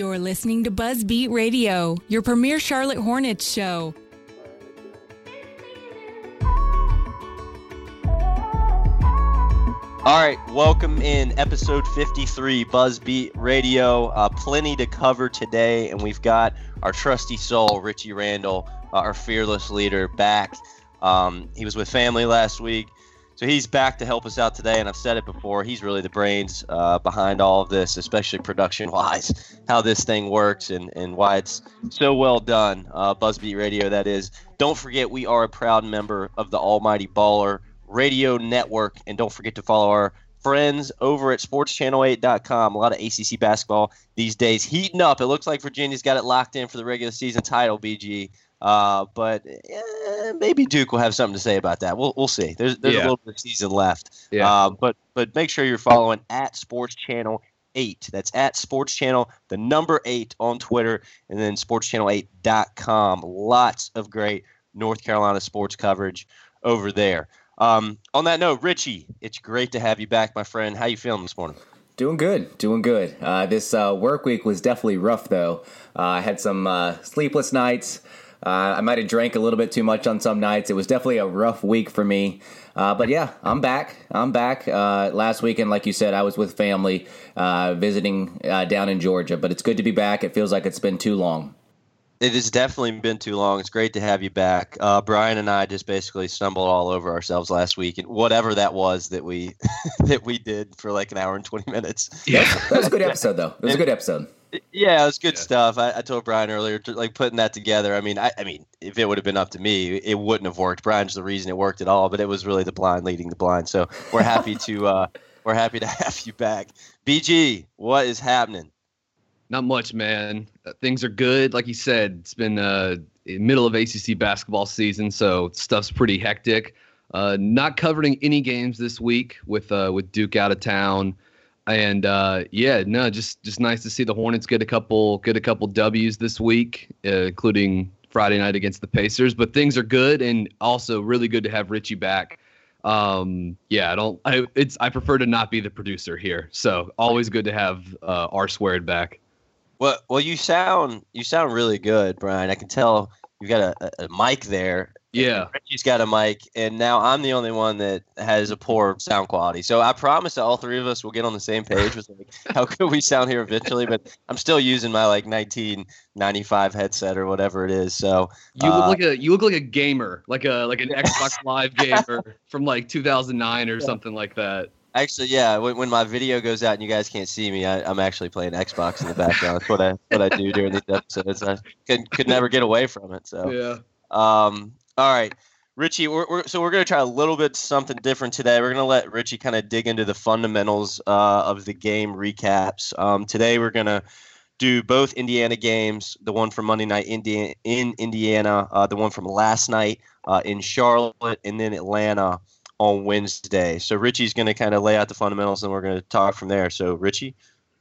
You're listening to Buzzbeat Radio, your premier Charlotte Hornets show. All right, welcome in episode 53 Buzzbeat Radio. Uh, plenty to cover today, and we've got our trusty soul, Richie Randall, uh, our fearless leader, back. Um, he was with family last week, so he's back to help us out today. And I've said it before, he's really the brains uh, behind all of this, especially production wise, how this thing works and, and why it's so well done. Uh, Buzzbeat Radio, that is. Don't forget, we are a proud member of the Almighty Baller Radio Network. And don't forget to follow our friends over at sportschannel8.com. A lot of ACC basketball these days heating up. It looks like Virginia's got it locked in for the regular season title, BG. Uh, but eh, maybe Duke will have something to say about that. We'll, we'll see. There's, there's Yeah. a little bit of season left. Yeah. Uh, but but make sure you're following at Sports Channel 8. That's at Sports Channel, the number 8 on Twitter, and then sportschannel8.com. Lots of great North Carolina sports coverage over there. Um, on that note, Richie, it's great to have you back, my friend. How you feeling this morning? Doing good, doing good. Uh, this uh, work week was definitely rough, though. Uh, I had some uh, sleepless nights. Uh, I might have drank a little bit too much on some nights. It was definitely a rough week for me. Uh, but yeah, I'm back. I'm back. Uh, last weekend, like you said, I was with family uh, visiting uh, down in Georgia. But it's good to be back. It feels like it's been too long. It has definitely been too long. It's great to have you back. Uh, Brian and I just basically stumbled all over ourselves last week, and whatever that was that we that we did for like an hour and twenty minutes. Yeah. That was a good episode, though. It was a good episode. Yeah, it was good Yeah. stuff. I, I told Brian earlier, to, like putting that together. I mean, I, I mean, if it would have been up to me, it wouldn't have worked. Brian's the reason it worked at all, but it was really the blind leading the blind. So we're happy to uh, we're happy to have you back. BG, what is happening? Not much, man. Uh, things are good. Like you said, it's been uh, middle of ACC basketball season, so stuff's pretty hectic. Uh, not covering any games this week with uh, with Duke out of town, and uh, yeah, no, just just nice to see the Hornets get a couple get a couple W's this week, uh, including Friday night against the Pacers. But things are good, and also really good to have Richie back. Um, yeah, I don't. I it's I prefer to not be the producer here, so always good to have uh, R squared back. Well, well, you sound you sound really good, Brian. I can tell you've got a, a, mic there. Yeah. Richie's got a mic, and now I'm the only one that has a poor sound quality. So I promise that all three of us will get on the same page with like how good we sound here eventually. But I'm still using my like 1995 headset or whatever it is. So You look Uh, like a you look like a gamer, like a like an Xbox Live gamer from like 2009 or something like that. Actually, yeah, when, when my video goes out and you guys can't see me, I, I'm actually playing Xbox in the background. That's what I what I do during these episodes. I could could never get away from it. So. Yeah. Um, all right, Richie. We're, we're, so we're going to try a little bit something different today. We're going to let Richie kind of dig into the fundamentals uh, of the game recaps. Um, today we're going to do both Indiana games. The one from Monday night Indiana, in Indiana, uh, the one from last night uh, in Charlotte, and then Atlanta on Wednesday. So Richie's going to kind of lay out the fundamentals, and we're going to talk from there. So Richie.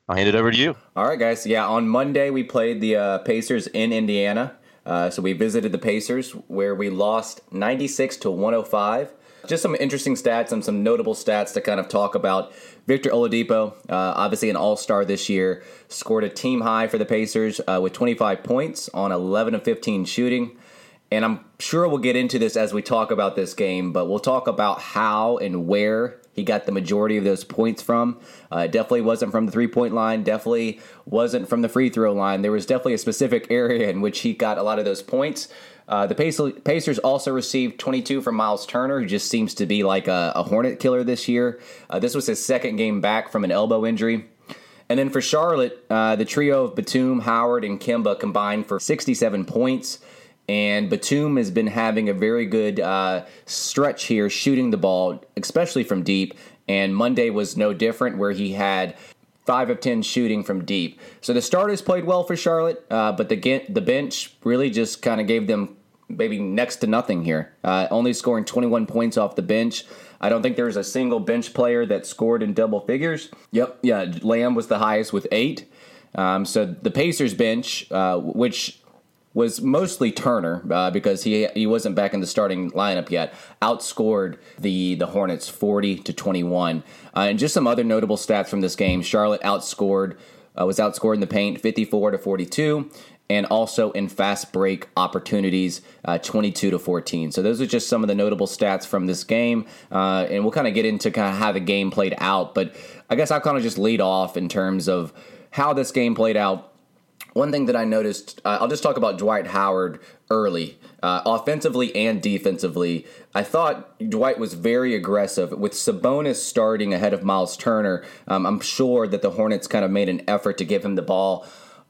I'll hand it over to you. All right, guys. Yeah, on Monday we played the uh, Pacers in Indiana. Uh, so we visited the Pacers where we lost 96 to 105. Just some interesting stats and some notable stats to kind of talk about. Victor Oladipo, uh, obviously an All Star this year, scored a team high for the Pacers uh, with 25 points on 11 of 15 shooting. And I'm sure we'll get into this as we talk about this game, but we'll talk about how and where he got the majority of those points from. Uh, definitely wasn't from the three point line, definitely wasn't from the free throw line. There was definitely a specific area in which he got a lot of those points. Uh, the Pacers also received 22 from Miles Turner, who just seems to be like a, a Hornet killer this year. Uh, this was his second game back from an elbow injury. And then for Charlotte, uh, the trio of Batum, Howard, and Kemba combined for 67 points. And Batum has been having a very good uh, stretch here, shooting the ball, especially from deep. And Monday was no different, where he had five of ten shooting from deep. So the starters played well for Charlotte, uh, but the the bench really just kind of gave them maybe next to nothing here. Uh, only scoring 21 points off the bench. I don't think there was a single bench player that scored in double figures. Yep, yeah, Lamb was the highest with eight. Um, so the Pacers bench, uh, which was mostly Turner uh, because he he wasn't back in the starting lineup yet. Outscored the the Hornets 40 to 21. Uh, and just some other notable stats from this game: Charlotte outscored uh, was outscored in the paint 54 to 42 and also in fast break opportunities, uh, 22 to 14. So those are just some of the notable stats from this game, uh, and we'll kind of get into kind of how the game played out. But I guess I'll kind of just lead off in terms of how this game played out. One thing that I noticed, uh, I'll just talk about Dwight Howard early, uh, offensively and defensively. I thought Dwight was very aggressive with Sabonis starting ahead of Miles Turner. Um, I'm sure that the Hornets kind of made an effort to give him the ball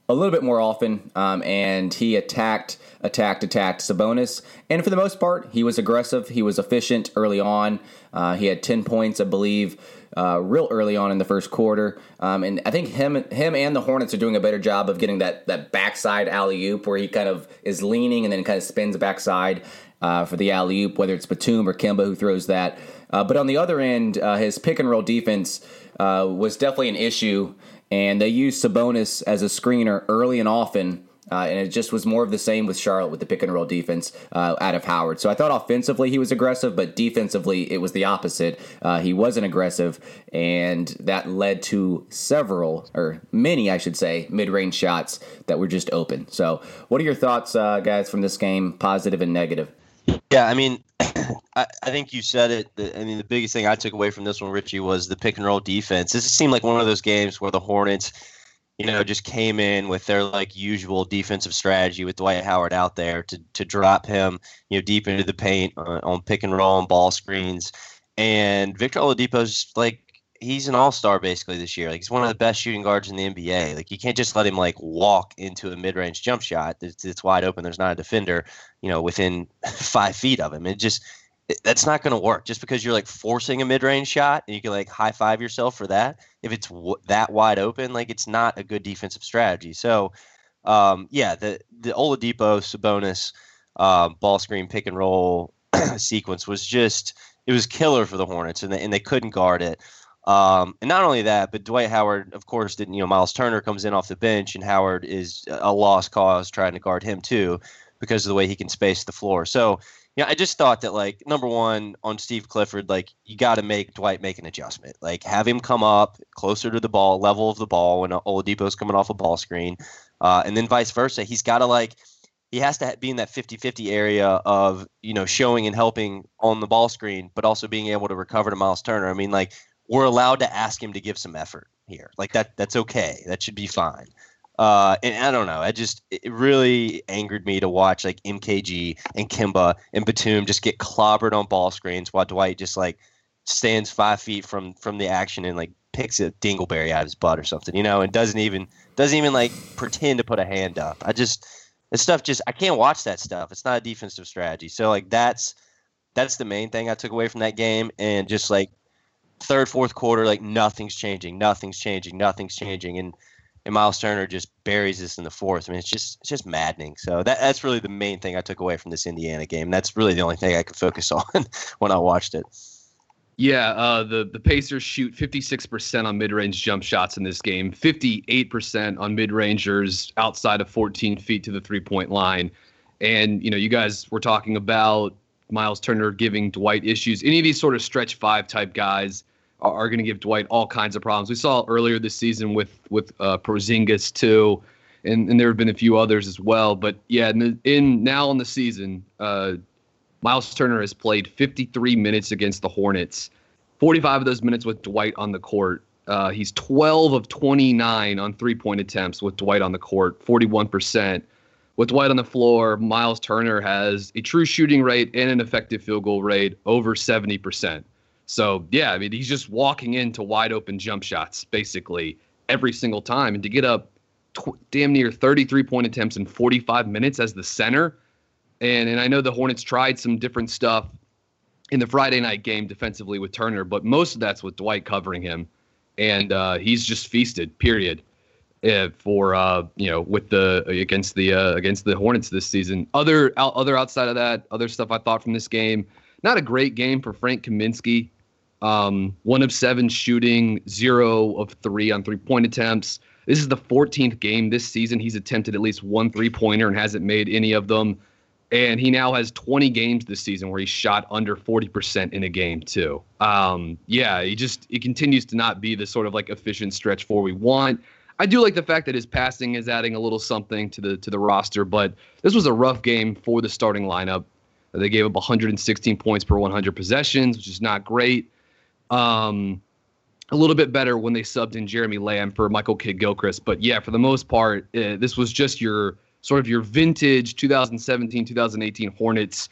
a little bit more often, um, and he attacked, attacked, attacked Sabonis. And for the most part, he was aggressive. He was efficient early on. Uh, he had 10 points, I believe, uh, real early on in the first quarter. Um, and I think him, him and the Hornets are doing a better job of getting that that backside alley oop where he kind of is leaning and then kind of spins backside uh, for the alley oop, whether it's Batum or Kemba who throws that. Uh, but on the other end, uh, his pick and roll defense uh, was definitely an issue and they used Sabonis as a screener early and often. Uh, and it just was more of the same with Charlotte with the pick and roll defense uh, out of Howard. So I thought offensively he was aggressive, but defensively it was the opposite. Uh, he wasn't aggressive, and that led to several, or many, I should say, mid range shots that were just open. So, what are your thoughts, uh, guys, from this game, positive and negative? Yeah, I mean, I, I think you said it. I mean, the biggest thing I took away from this one, Richie, was the pick and roll defense. This seemed like one of those games where the Hornets, you know, just came in with their like usual defensive strategy with Dwight Howard out there to to drop him, you know, deep into the paint on, on pick and roll and ball screens. And Victor Oladipo's like he's an all-star basically this year. Like he's one of the best shooting guards in the NBA. Like you can't just let him like walk into a mid-range jump shot that's, it's wide open. There's not a defender, you know, within five feet of him. It just it, that's not going to work. Just because you're like forcing a mid-range shot and you can like high five yourself for that, if it's w- that wide open, like it's not a good defensive strategy. So, um, yeah, the the Oladipo Sabonis uh, ball screen pick and roll sequence was just it was killer for the Hornets, and they, and they couldn't guard it. Um, and not only that, but Dwight Howard, of course, didn't. You know, Miles Turner comes in off the bench, and Howard is a lost cause trying to guard him too, because of the way he can space the floor. So, yeah, I just thought that like number one on Steve Clifford, like you got to make Dwight make an adjustment, like have him come up closer to the ball, level of the ball when Oladipo's coming off a ball screen, uh, and then vice versa. He's got to like he has to be in that 50-50 area of you know showing and helping on the ball screen but also being able to recover to miles turner i mean like we're allowed to ask him to give some effort here. Like that, that's okay. That should be fine. Uh, and I don't know. I just it really angered me to watch like MKG and Kemba and Batum just get clobbered on ball screens while Dwight just like stands five feet from from the action and like picks a dingleberry out of his butt or something, you know, and doesn't even doesn't even like pretend to put a hand up. I just this stuff just I can't watch that stuff. It's not a defensive strategy. So like that's that's the main thing I took away from that game, and just like third, fourth quarter, like nothing's changing, nothing's changing, nothing's changing, and and Miles Turner just buries this in the fourth. I mean, it's just it's just maddening. So that that's really the main thing I took away from this Indiana game. That's really the only thing I could focus on when I watched it. Yeah, uh, the the Pacers shoot 56% on mid-range jump shots in this game, 58% on mid-rangers outside of 14 feet to the three-point line. And you know, you guys were talking about Miles Turner giving Dwight issues. Any of these sort of stretch five type guys are, are going to give Dwight all kinds of problems. We saw earlier this season with with uh, Porzingis too, and and there have been a few others as well. But yeah, in, the, in now in the season, uh, Miles Turner has played 53 minutes against the Hornets, 45 of those minutes with Dwight on the court. Uh, he's 12 of 29 on three point attempts with Dwight on the court, 41%. With Dwight on the floor, Miles Turner has a true shooting rate and an effective field goal rate over 70%. So, yeah, I mean, he's just walking into wide open jump shots basically every single time. And to get up tw- damn near 33 point attempts in 45 minutes as the center, and and I know the Hornets tried some different stuff in the Friday night game defensively with Turner, but most of that's with Dwight covering him, and uh, he's just feasted. Period. Uh, for uh, you know, with the against the uh, against the Hornets this season. Other out, other outside of that, other stuff I thought from this game. Not a great game for Frank Kaminsky. Um, one of seven shooting, zero of three on three point attempts. This is the 14th game this season he's attempted at least one three pointer and hasn't made any of them. And he now has 20 games this season where he shot under 40% in a game, too. Um, yeah, he just, he continues to not be the sort of like efficient stretch four we want. I do like the fact that his passing is adding a little something to the to the roster, but this was a rough game for the starting lineup. They gave up 116 points per 100 possessions, which is not great. Um, a little bit better when they subbed in Jeremy Lamb for Michael Kidd Gilchrist, but yeah, for the most part, uh, this was just your sort of your vintage 2017 2018 Hornets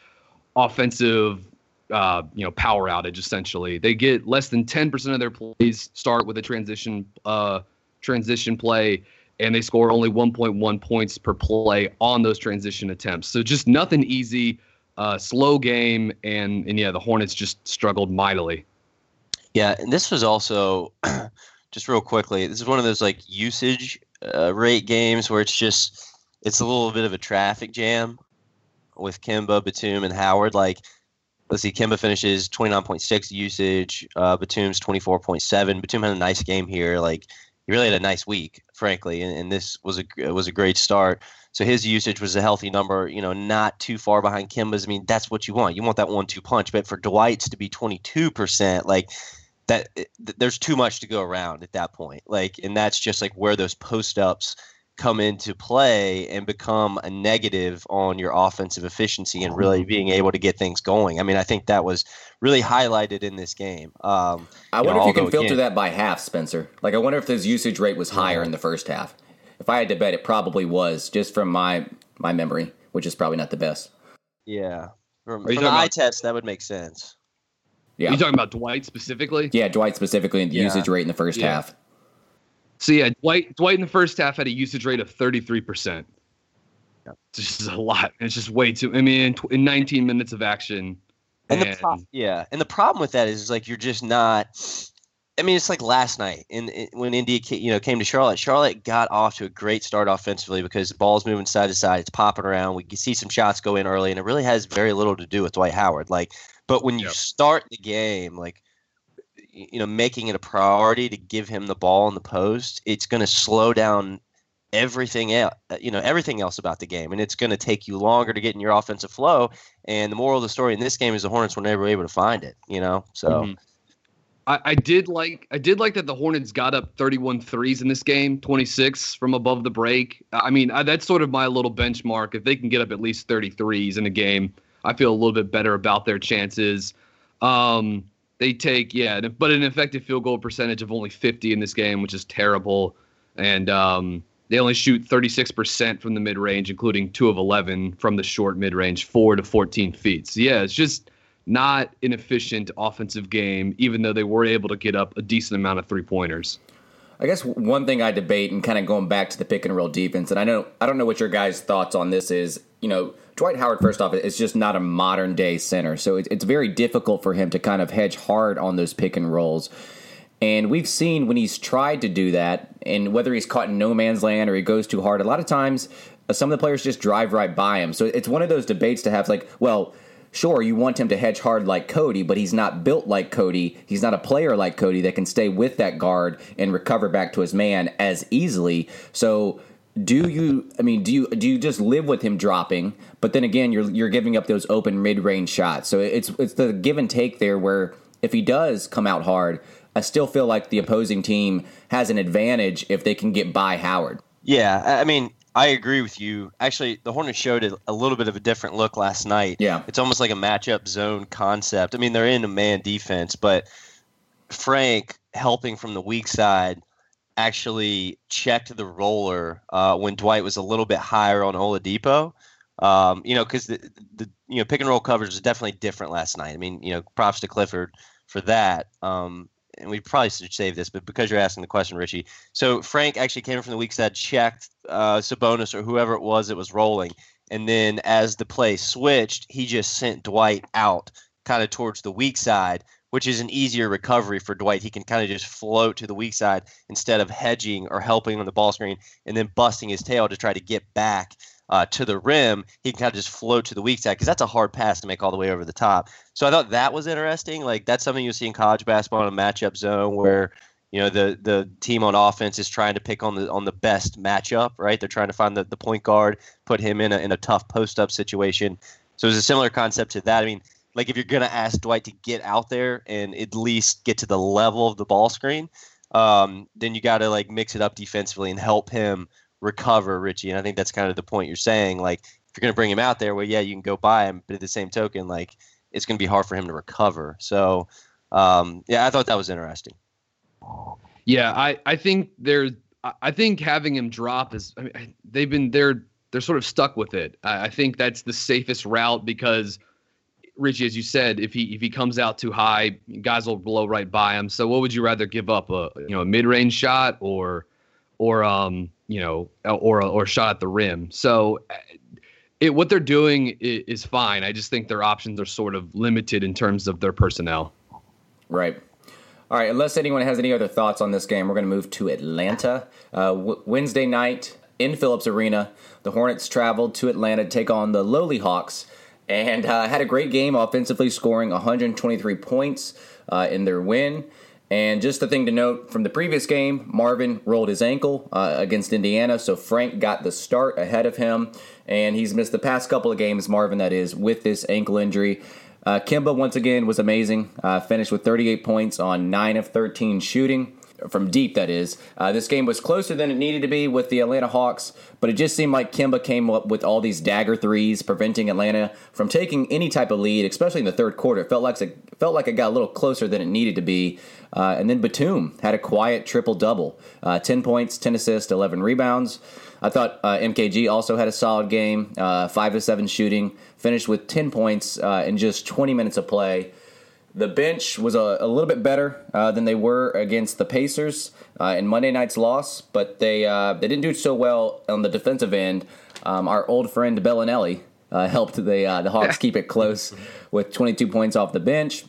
offensive uh, you know power outage essentially. They get less than 10% of their plays start with a transition uh, transition play and they score only 1.1 points per play on those transition attempts. So just nothing easy, uh, slow game and and yeah, the Hornets just struggled mightily. Yeah, and this was also just real quickly. This is one of those like usage uh, rate games where it's just it's a little bit of a traffic jam with Kemba, Batum, and Howard. Like, let's see, Kemba finishes 29.6 usage, uh, Batum's 24.7. Batum had a nice game here. Like, he really had a nice week, frankly, and, and this was a was a great start. So his usage was a healthy number, you know, not too far behind Kemba's. I mean, that's what you want. You want that one-two punch. But for Dwight's to be 22%, like that, there's too much to go around at that point. Like, and that's just like where those post-ups – come into play and become a negative on your offensive efficiency and really mm-hmm. being able to get things going. I mean, I think that was really highlighted in this game. Um, I wonder know, if you can filter again, that by half, Spencer. Like, I wonder if his usage rate was higher in the first half. If I had to bet, it probably was, just from my my memory, which is probably not the best. Yeah, from, from the eye test, that would make sense. Yeah, Are you talking about Dwight specifically? Yeah, Dwight specifically in the yeah. usage rate in the first yeah. half. So yeah, Dwight Dwight in the first half had a usage rate of 33%. Yeah. It's just a lot. It's just way too. I mean, in, in 19 minutes of action. And, and the pro- yeah, and the problem with that is, is like you're just not. I mean, it's like last night in, in, when India you know came to Charlotte. Charlotte got off to a great start offensively because the ball's moving side to side, it's popping around. We can see some shots go in early, and it really has very little to do with Dwight Howard. Like, but when you yep. start the game, like you know, making it a priority to give him the ball in the post, it's going to slow down everything else, you know, everything else about the game, and it's going to take you longer to get in your offensive flow. And the moral of the story in this game is the Hornets were never able to find it. You know, so. Mm-hmm. I, I did like I did like that the Hornets got up 31 threes in this game, 26 from above the break. I mean, I, that's sort of my little benchmark. If they can get up at least 33s in a game, I feel a little bit better about their chances. Um, they take yeah, but an effective field goal percentage of only 50 in this game, which is terrible. And um, they only shoot 36% from the mid range, including two of 11 from the short mid range, four to 14 feet. So yeah, it's just not an efficient offensive game, even though they were able to get up a decent amount of three pointers. I guess one thing I debate and kind of going back to the pick and roll defense, and I know I don't know what your guys' thoughts on this is. You know, Dwight Howard, first off, is just not a modern day center. So it's very difficult for him to kind of hedge hard on those pick and rolls. And we've seen when he's tried to do that, and whether he's caught in no man's land or he goes too hard, a lot of times uh, some of the players just drive right by him. So it's one of those debates to have like, well, sure, you want him to hedge hard like Cody, but he's not built like Cody. He's not a player like Cody that can stay with that guard and recover back to his man as easily. So do you I mean do you do you just live with him dropping, but then again you're you're giving up those open mid-range shots. So it's it's the give and take there where if he does come out hard, I still feel like the opposing team has an advantage if they can get by Howard. Yeah, I mean, I agree with you. Actually, the Hornets showed a little bit of a different look last night. Yeah. It's almost like a matchup zone concept. I mean, they're in a man defense, but Frank helping from the weak side actually checked the roller uh, when Dwight was a little bit higher on Oladipo. Um, you know, because the, the you know pick and roll coverage was definitely different last night. I mean, you know, props to Clifford for that. Um, and we probably should save this, but because you're asking the question, Richie. So Frank actually came from the weak side, checked uh, Sabonis or whoever it was that was rolling, and then as the play switched, he just sent Dwight out, kind of towards the weak side, which is an easier recovery for Dwight. He can kind of just float to the weak side instead of hedging or helping on the ball screen and then busting his tail to try to get back uh, to the rim, he can kind of just float to the weak side because that's a hard pass to make all the way over the top. So I thought that was interesting. Like that's something you see in college basketball in a matchup zone where you know the the team on offense is trying to pick on the on the best matchup, right? They're trying to find the, the point guard, put him in a in a tough post up situation. So it's a similar concept to that. I mean, like if you're gonna ask Dwight to get out there and at least get to the level of the ball screen, um, then you got to like mix it up defensively and help him recover, Richie. And I think that's kind of the point you're saying. Like, if you're to bring him out there, well, yeah, you can go by him, but at the same token, like, it's to be hard for him to recover. So, um, yeah, I thought that was interesting. Yeah, I, I think there's, I think having him drop is, I mean, they've been, they're, they're sort of stuck with it. I, I think that's the safest route because Richie, as you said, if he if he comes out too high, guys will blow right by him. So, what would you rather give up a you know a mid range shot or or um you know, or or shot at the rim. So it, what they're doing is, is, fine. I just think their options are sort of limited in terms of their personnel. Right. All right. Unless anyone has any other thoughts on this game, we're going to move to Atlanta. Uh, w- Wednesday night in Phillips Arena, the Hornets traveled to Atlanta to take on the lowly Hawks and uh, had a great game offensively, scoring 123 points uh, in their win. And just a thing to note from the previous game, Marvin rolled his ankle uh, against Indiana, so Frank got the start ahead of him, and he's missed the past couple of games, Marvin, that is, with this ankle injury. Uh, Kemba, once again, was amazing. Uh, finished with 38 points on 9 of 13 shooting from deep, that is. Uh, this game was closer than it needed to be with the Atlanta Hawks, but it just seemed like Kemba came up with all these dagger threes, preventing Atlanta from taking any type of lead, especially in the third quarter. It felt like it felt like it got a little closer than it needed to be. Uh, and then Batum had a quiet triple double, uh, 10 points, 10 assists, 11 rebounds. I thought uh, MKG also had a solid game, uh, five to seven shooting, finished with 10 points uh, in just 20 minutes of play. The bench was a, a little bit better uh, than they were against the Pacers uh, in Monday night's loss, but they uh, they didn't do so well on the defensive end. Um, our old friend Belinelli uh, helped the uh, the Hawks keep it close with 22 points off the bench.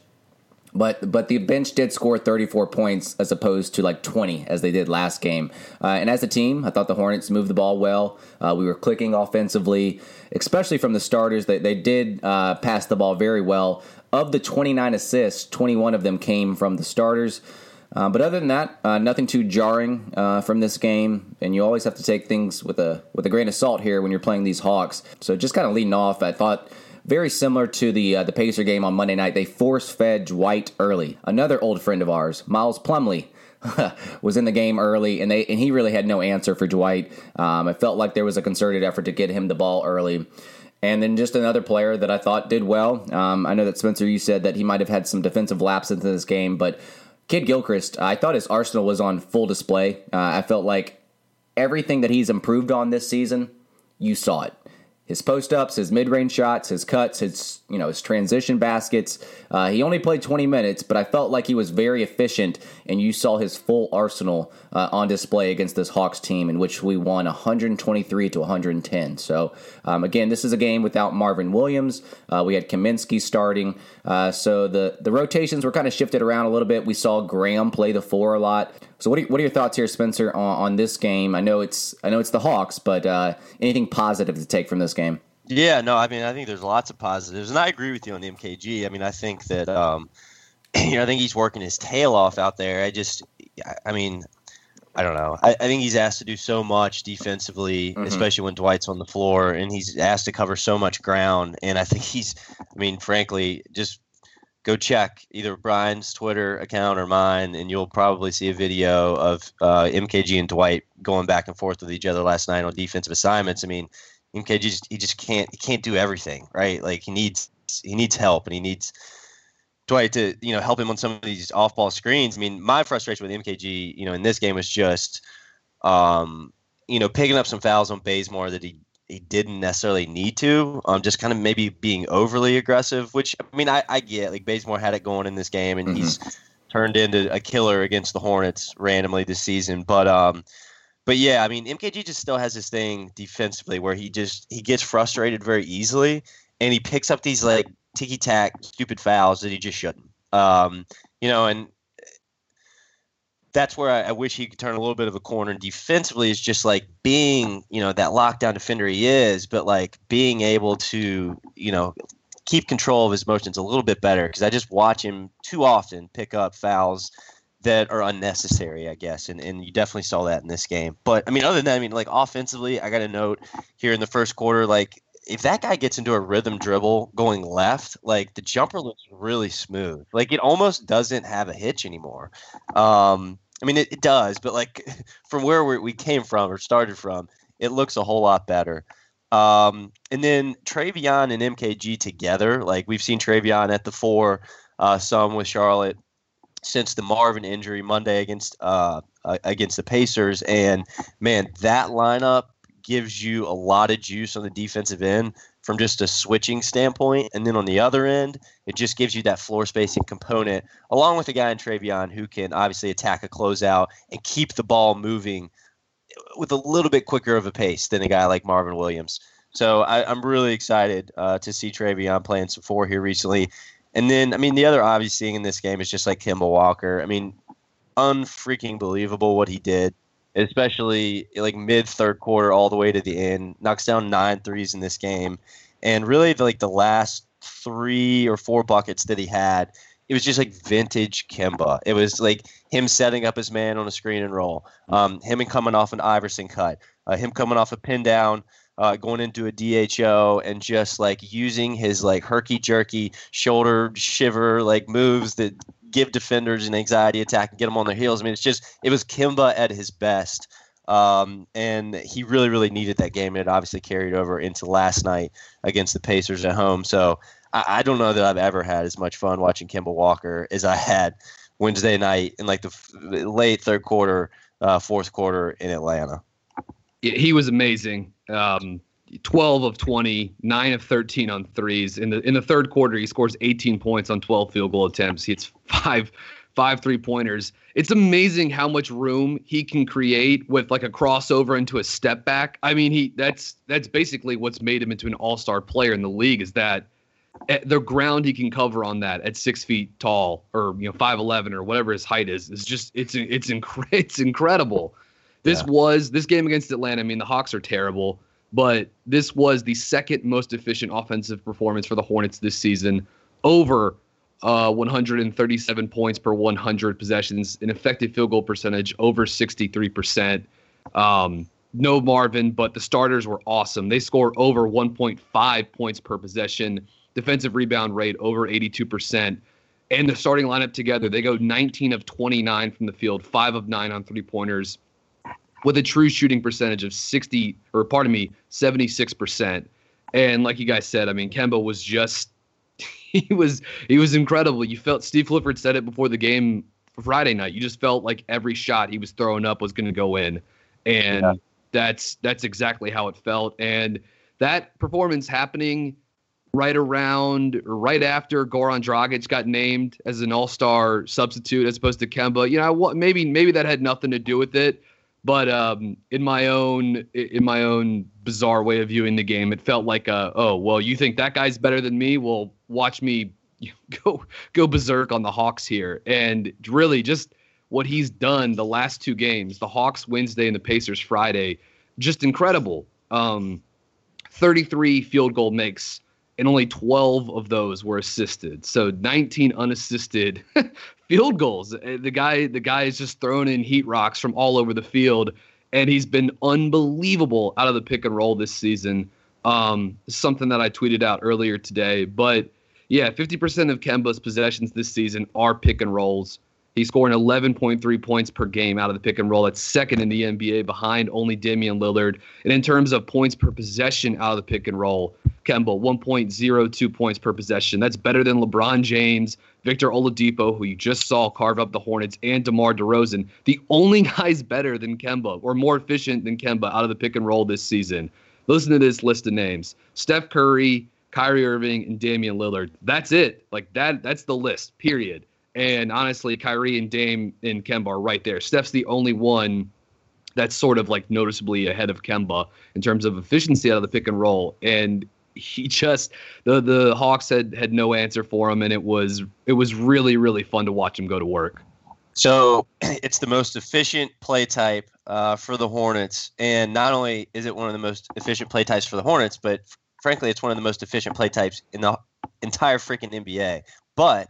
But but the bench did score 34 points as opposed to like 20 as they did last game. Uh, and as a team, I thought the Hornets moved the ball well. Uh, we were clicking offensively, especially from the starters. They, they did uh, pass the ball very well. Of the 29 assists, 21 of them came from the starters. Uh, but other than that, uh, nothing too jarring uh, from this game, and you always have to take things with a with a grain of salt here when you're playing these Hawks. So just kind of leading off, I thought very similar to the uh, the Pacer game on Monday night. They force fed Dwight early. Another old friend of ours, Miles Plumlee. was in the game early, and they and he really had no answer for Dwight. Um, I felt like there was a concerted effort to get him the ball early. And then just another player that I thought did well. Um, I know that Spencer, you said that he might have had some defensive lapses in this game, but Kidd Gilchrist, I thought his arsenal was on full display. Uh, I felt like everything that he's improved on this season, you saw it his post ups, his mid range shots, his cuts, his you know his transition baskets. Uh, he only played 20 minutes, but I felt like he was very efficient, and you saw his full arsenal uh, on display against this Hawks team, in which we won 123 to 110. So um, again, this is a game without Marvin Williams. Uh, we had Kaminsky starting, uh, so the the rotations were kind of shifted around a little bit. We saw Graham play the four a lot. So what are, what are your thoughts here, Spencer, on, on this game? I know it's I know it's the Hawks, but uh, anything positive to take from this game? Yeah, no, I mean, I think there's lots of positives, and I agree with you on the MKG. I mean, I think that, um, you know, I think he's working his tail off out there. I just, I mean, I don't know. I, I think he's asked to do so much defensively, mm-hmm. especially when Dwight's on the floor, and he's asked to cover so much ground. And I think he's, I mean, frankly, just go check either Brian's Twitter account or mine, and you'll probably see a video of uh, MKG and Dwight going back and forth with each other last night on defensive assignments. I mean, MKG just he just can't he can't do everything, right? Like he needs he needs help and he needs Dwight to you know help him on some of these off ball screens. I mean, my frustration with MKG, you know, in this game was just um, you know picking up some fouls on Bazemore that he he didn't necessarily need to. Um, just kind of maybe being overly aggressive, which I mean I, I get. Like Bazemore had it going in this game, and mm-hmm. he's turned into a killer against the Hornets randomly this season. But um, but yeah, I mean MKG just still has this thing defensively where he just he gets frustrated very easily, and he picks up these like ticky tack stupid fouls that he just shouldn't. Um, you know, and that's where I, I, wish he could turn a little bit of a corner And defensively is just like being, you know, that lockdown defender he is, but like being able to, you know, keep control of his motions a little bit better because I just watch him too often pick up fouls that are unnecessary, I guess. And and you definitely saw that in this game. But I mean, other than that, I mean, like offensively, I got a note here in the first quarter, like if that guy gets into a rhythm dribble going left, like the jumper looks really smooth. Like it almost doesn't have a hitch anymore. Um, I mean, it, it does, but like from where we came from or started from, it looks a whole lot better. Um, and then Treveon and MKG together, like we've seen Treveon at the four, uh, some with Charlotte since the Marvin injury Monday against uh, against the Pacers, and man, that lineup gives you a lot of juice on the defensive end from just a switching standpoint. And then on the other end, it just gives you that floor spacing component, along with a guy in Treveon who can obviously attack a closeout and keep the ball moving with a little bit quicker of a pace than a guy like Marvin Williams. So I, am really excited uh, to see Treveon playing some four here recently. And then, I mean, the other obvious thing in this game is just like Kemba Walker. I mean, unfreaking believable what he did especially like mid third quarter all the way to the end. Knocks down nine threes in this game, and really like the last three or four buckets that he had, it was just like vintage Kemba. It was like him setting up his man on a screen and roll, um, him and coming off an Iverson cut, uh, him coming off a pin down. Uh, going into a DHO and just like using his like herky jerky shoulder shiver like moves that give defenders an anxiety attack and get them on their heels. I mean, it's just it was Kemba at his best. Um, and he really, really needed that game, and it obviously carried over into last night against the Pacers at home. So I, I don't know that I've ever had as much fun watching Kemba Walker as I had Wednesday night in like the f- late third quarter, uh, fourth quarter in Atlanta. He was amazing. Um, 12 of 20, 9 of 13 on threes. In the in the third quarter, he scores 18 points on 12 field goal attempts. He hits five five three pointers. It's amazing how much room he can create with like a crossover into a step back. I mean, he that's that's basically what's made him into an all-star player in the league is that eh, the ground he can cover on that at six feet tall or you know five eleven or whatever his height is is just it's it's inc- it's incredible. This yeah. was this game against Atlanta. I mean, the Hawks are terrible but this was the second most efficient offensive performance for the Hornets this season, over uh, 137 points per 100 possessions, an effective field goal percentage over 63%. Um, no Marvin, but the starters were awesome. They score over 1.5 points per possession, defensive rebound rate over 82%. And the starting lineup together, they go 19 of 29 from the field, 5 of 9 on three pointers, with a true shooting percentage of 60 or pardon me 76% and like you guys said i mean kemba was just he was he was incredible you felt steve clifford said it before the game friday night you just felt like every shot he was throwing up was going to go in and yeah. that's that's exactly how it felt and that performance happening right around right after Goran Dragic got named as an all-star substitute as opposed to Kemba. You know, maybe maybe that had nothing to do with it, but um, in my own in my own bizarre way of viewing the game, it felt like a, oh well, you think that guy's better than me? Well, watch me go go berserk on the Hawks here, and really just what he's done the last two games, the Hawks Wednesday and the Pacers Friday, just incredible. Um, 33 field goal makes, and only 12 of those were assisted. So 19 unassisted field goals. Uh, the guy, the guy is just throwing in heat rocks from all over the field, and he's been unbelievable out of the pick and roll this season. Um, something that I tweeted out earlier today, but yeah, 50% of Kemba's possessions this season are pick and rolls. He's scoring 11.3 points per game out of the pick and roll. That's second in the NBA behind only Damian Lillard. And in terms of points per possession out of the pick and roll, Kemba, 1.02 points per possession. That's better than LeBron James, Victor Oladipo, who you just saw carve up the Hornets, and DeMar DeRozan. The only guys better than Kemba or more efficient than Kemba out of the pick and roll this season. Listen to this list of names Steph Curry, Kyrie Irving, and Damian Lillard. That's it. Like that, that's the list, period. And honestly, Kyrie and Dame and Kemba are right there. Steph's the only one that's sort of like noticeably ahead of Kemba in terms of efficiency out of the pick and roll. And he just the the Hawks had had no answer for him, and it was it was really really fun to watch him go to work. So it's the most efficient play type uh, for the Hornets, and not only is it one of the most efficient play types for the Hornets, but frankly, it's one of the most efficient play types in the entire freaking NBA. But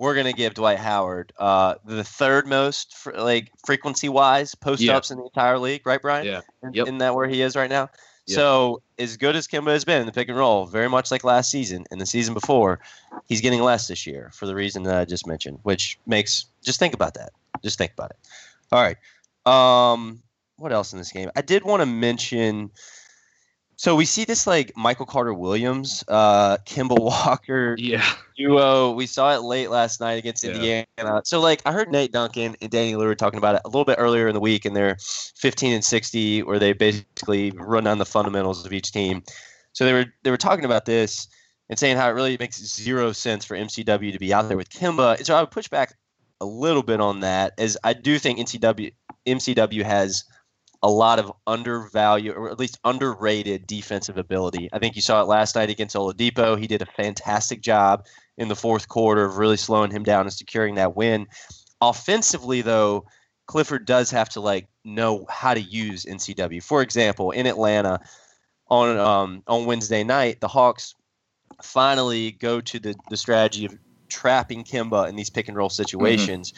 we're gonna give Dwight Howard uh, the third most, fr- like frequency wise, post ups in the entire league, right, Brian? Yeah. Yep. Isn't that where he is right now? Yep. So as good as Kemba has been in the pick and roll, very much like last season and the season before, he's getting less this year for the reason that I just mentioned, which makes just think about that. Just think about it. All right. Um, what else in this game? I did want to mention. So we see this like Michael Carter Williams, uh, Kimball Walker Yeah. duo. We saw it late last night against Yeah. Indiana. So like I heard Nate Duncan and Danny Leroux talking about it a little bit earlier in the week in their 15 and 60, where they basically run down the fundamentals of each team. So they were they were talking about this and saying how it really makes zero sense for MCW to be out there with Kemba. And so I would push back a little bit on that, as I do think NCW MCW has a lot of undervalued or at least underrated defensive ability. I think you saw it last night against Oladipo. He did a fantastic job in the fourth quarter of really slowing him down and securing that win. Offensively, though, Clifford does have to like know how to use MCW. For example, in Atlanta on um, on Wednesday night, the Hawks finally go to the, the strategy of trapping Kemba in these pick and roll situations.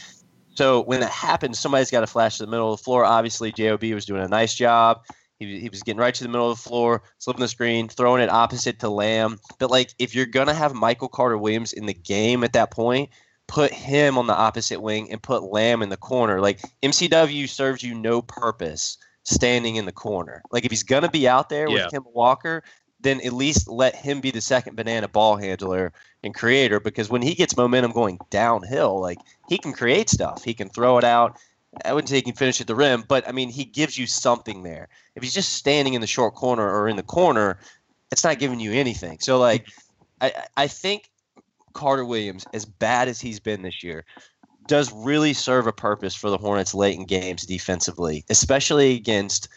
So when that happens, somebody's got to flash to the middle of the floor. Obviously, Job was doing a nice job. He, he was getting right to the middle of the floor, slipping the screen, throwing it opposite to Lamb. But like, if you're gonna have Michael Carter Williams in the game at that point, put him on the opposite wing and put Lamb in the corner. Like MCW serves you no purpose standing in the corner. Like if he's gonna be out there Yeah. with Kim Walker, then at least let him be the second banana ball handler and creator because when he gets momentum going downhill, like he can create stuff. He can throw it out. I wouldn't say he can finish at the rim, but I mean he gives you something there. If he's just standing in the short corner or in the corner, it's not giving you anything. So like I I think Carter Williams, as bad as he's been this year, does really serve a purpose for the Hornets late in games defensively, especially against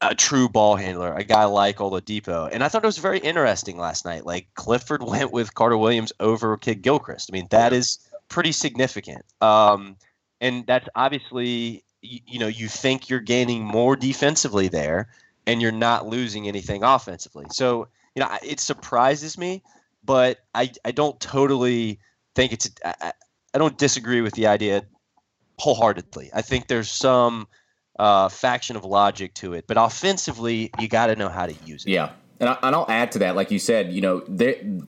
a true ball handler, a guy like Oladipo. And I thought it was very interesting last night. Like Clifford went with Carter Williams over Kidd Gilchrist. I mean, that is pretty significant. Um, and that's obviously, you, you know, you think you're gaining more defensively there and you're not losing anything offensively. So, you know, it surprises me, but I, I don't totally think it's, I, I- I don't disagree with the idea wholeheartedly. I think there's some uh, faction of logic to it, but offensively, you got to know how to use it. Yeah. And, I, and I'll add to that, like you said, you know,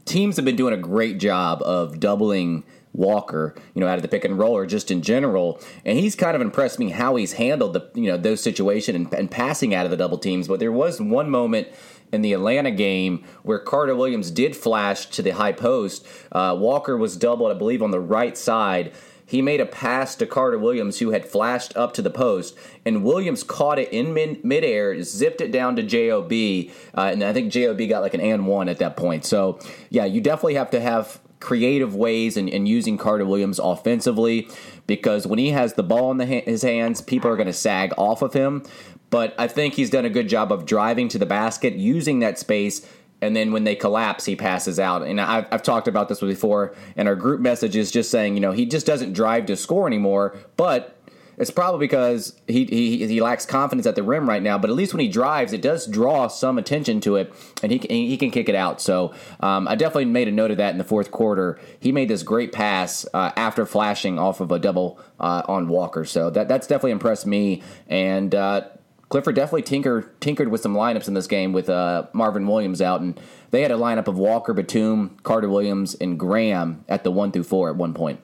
teams have been doing a great job of doubling Walker, you know, out of the pick and roll or just in general. And he's kind of impressed me how he's handled the, you know, those situations and, and passing out of the double teams. But there was one moment in the Atlanta game where Carter Williams did flash to the high post. Uh, Walker was doubled, I believe, on the right side. He made a pass to Carter Williams, who had flashed up to the post, and Williams caught it in mid- midair, zipped it down to Job, uh, and I think Job got like an and one at that point. So yeah, you definitely have to have creative ways in, in using Carter Williams offensively because when he has the ball in the ha- his hands, people are going to sag off of him. But I think he's done a good job of driving to the basket, using that space, and then when they collapse, he passes out. And I've, I've talked about this before, and our group message is just saying, you know, he just doesn't drive to score anymore, but it's probably because he, he he lacks confidence at the rim right now. But at least when he drives, it does draw some attention to it, and he he can kick it out. So um, I definitely made a note of that in the fourth quarter. He made this great pass uh, after flashing off of a double uh, on Walker. So that that's definitely impressed me. And uh, Clifford definitely tinkered tinkered with some lineups in this game with uh, Marvin Williams out, and they had a lineup of Walker, Batum, Carter Williams, and Graham at the one through four at one point.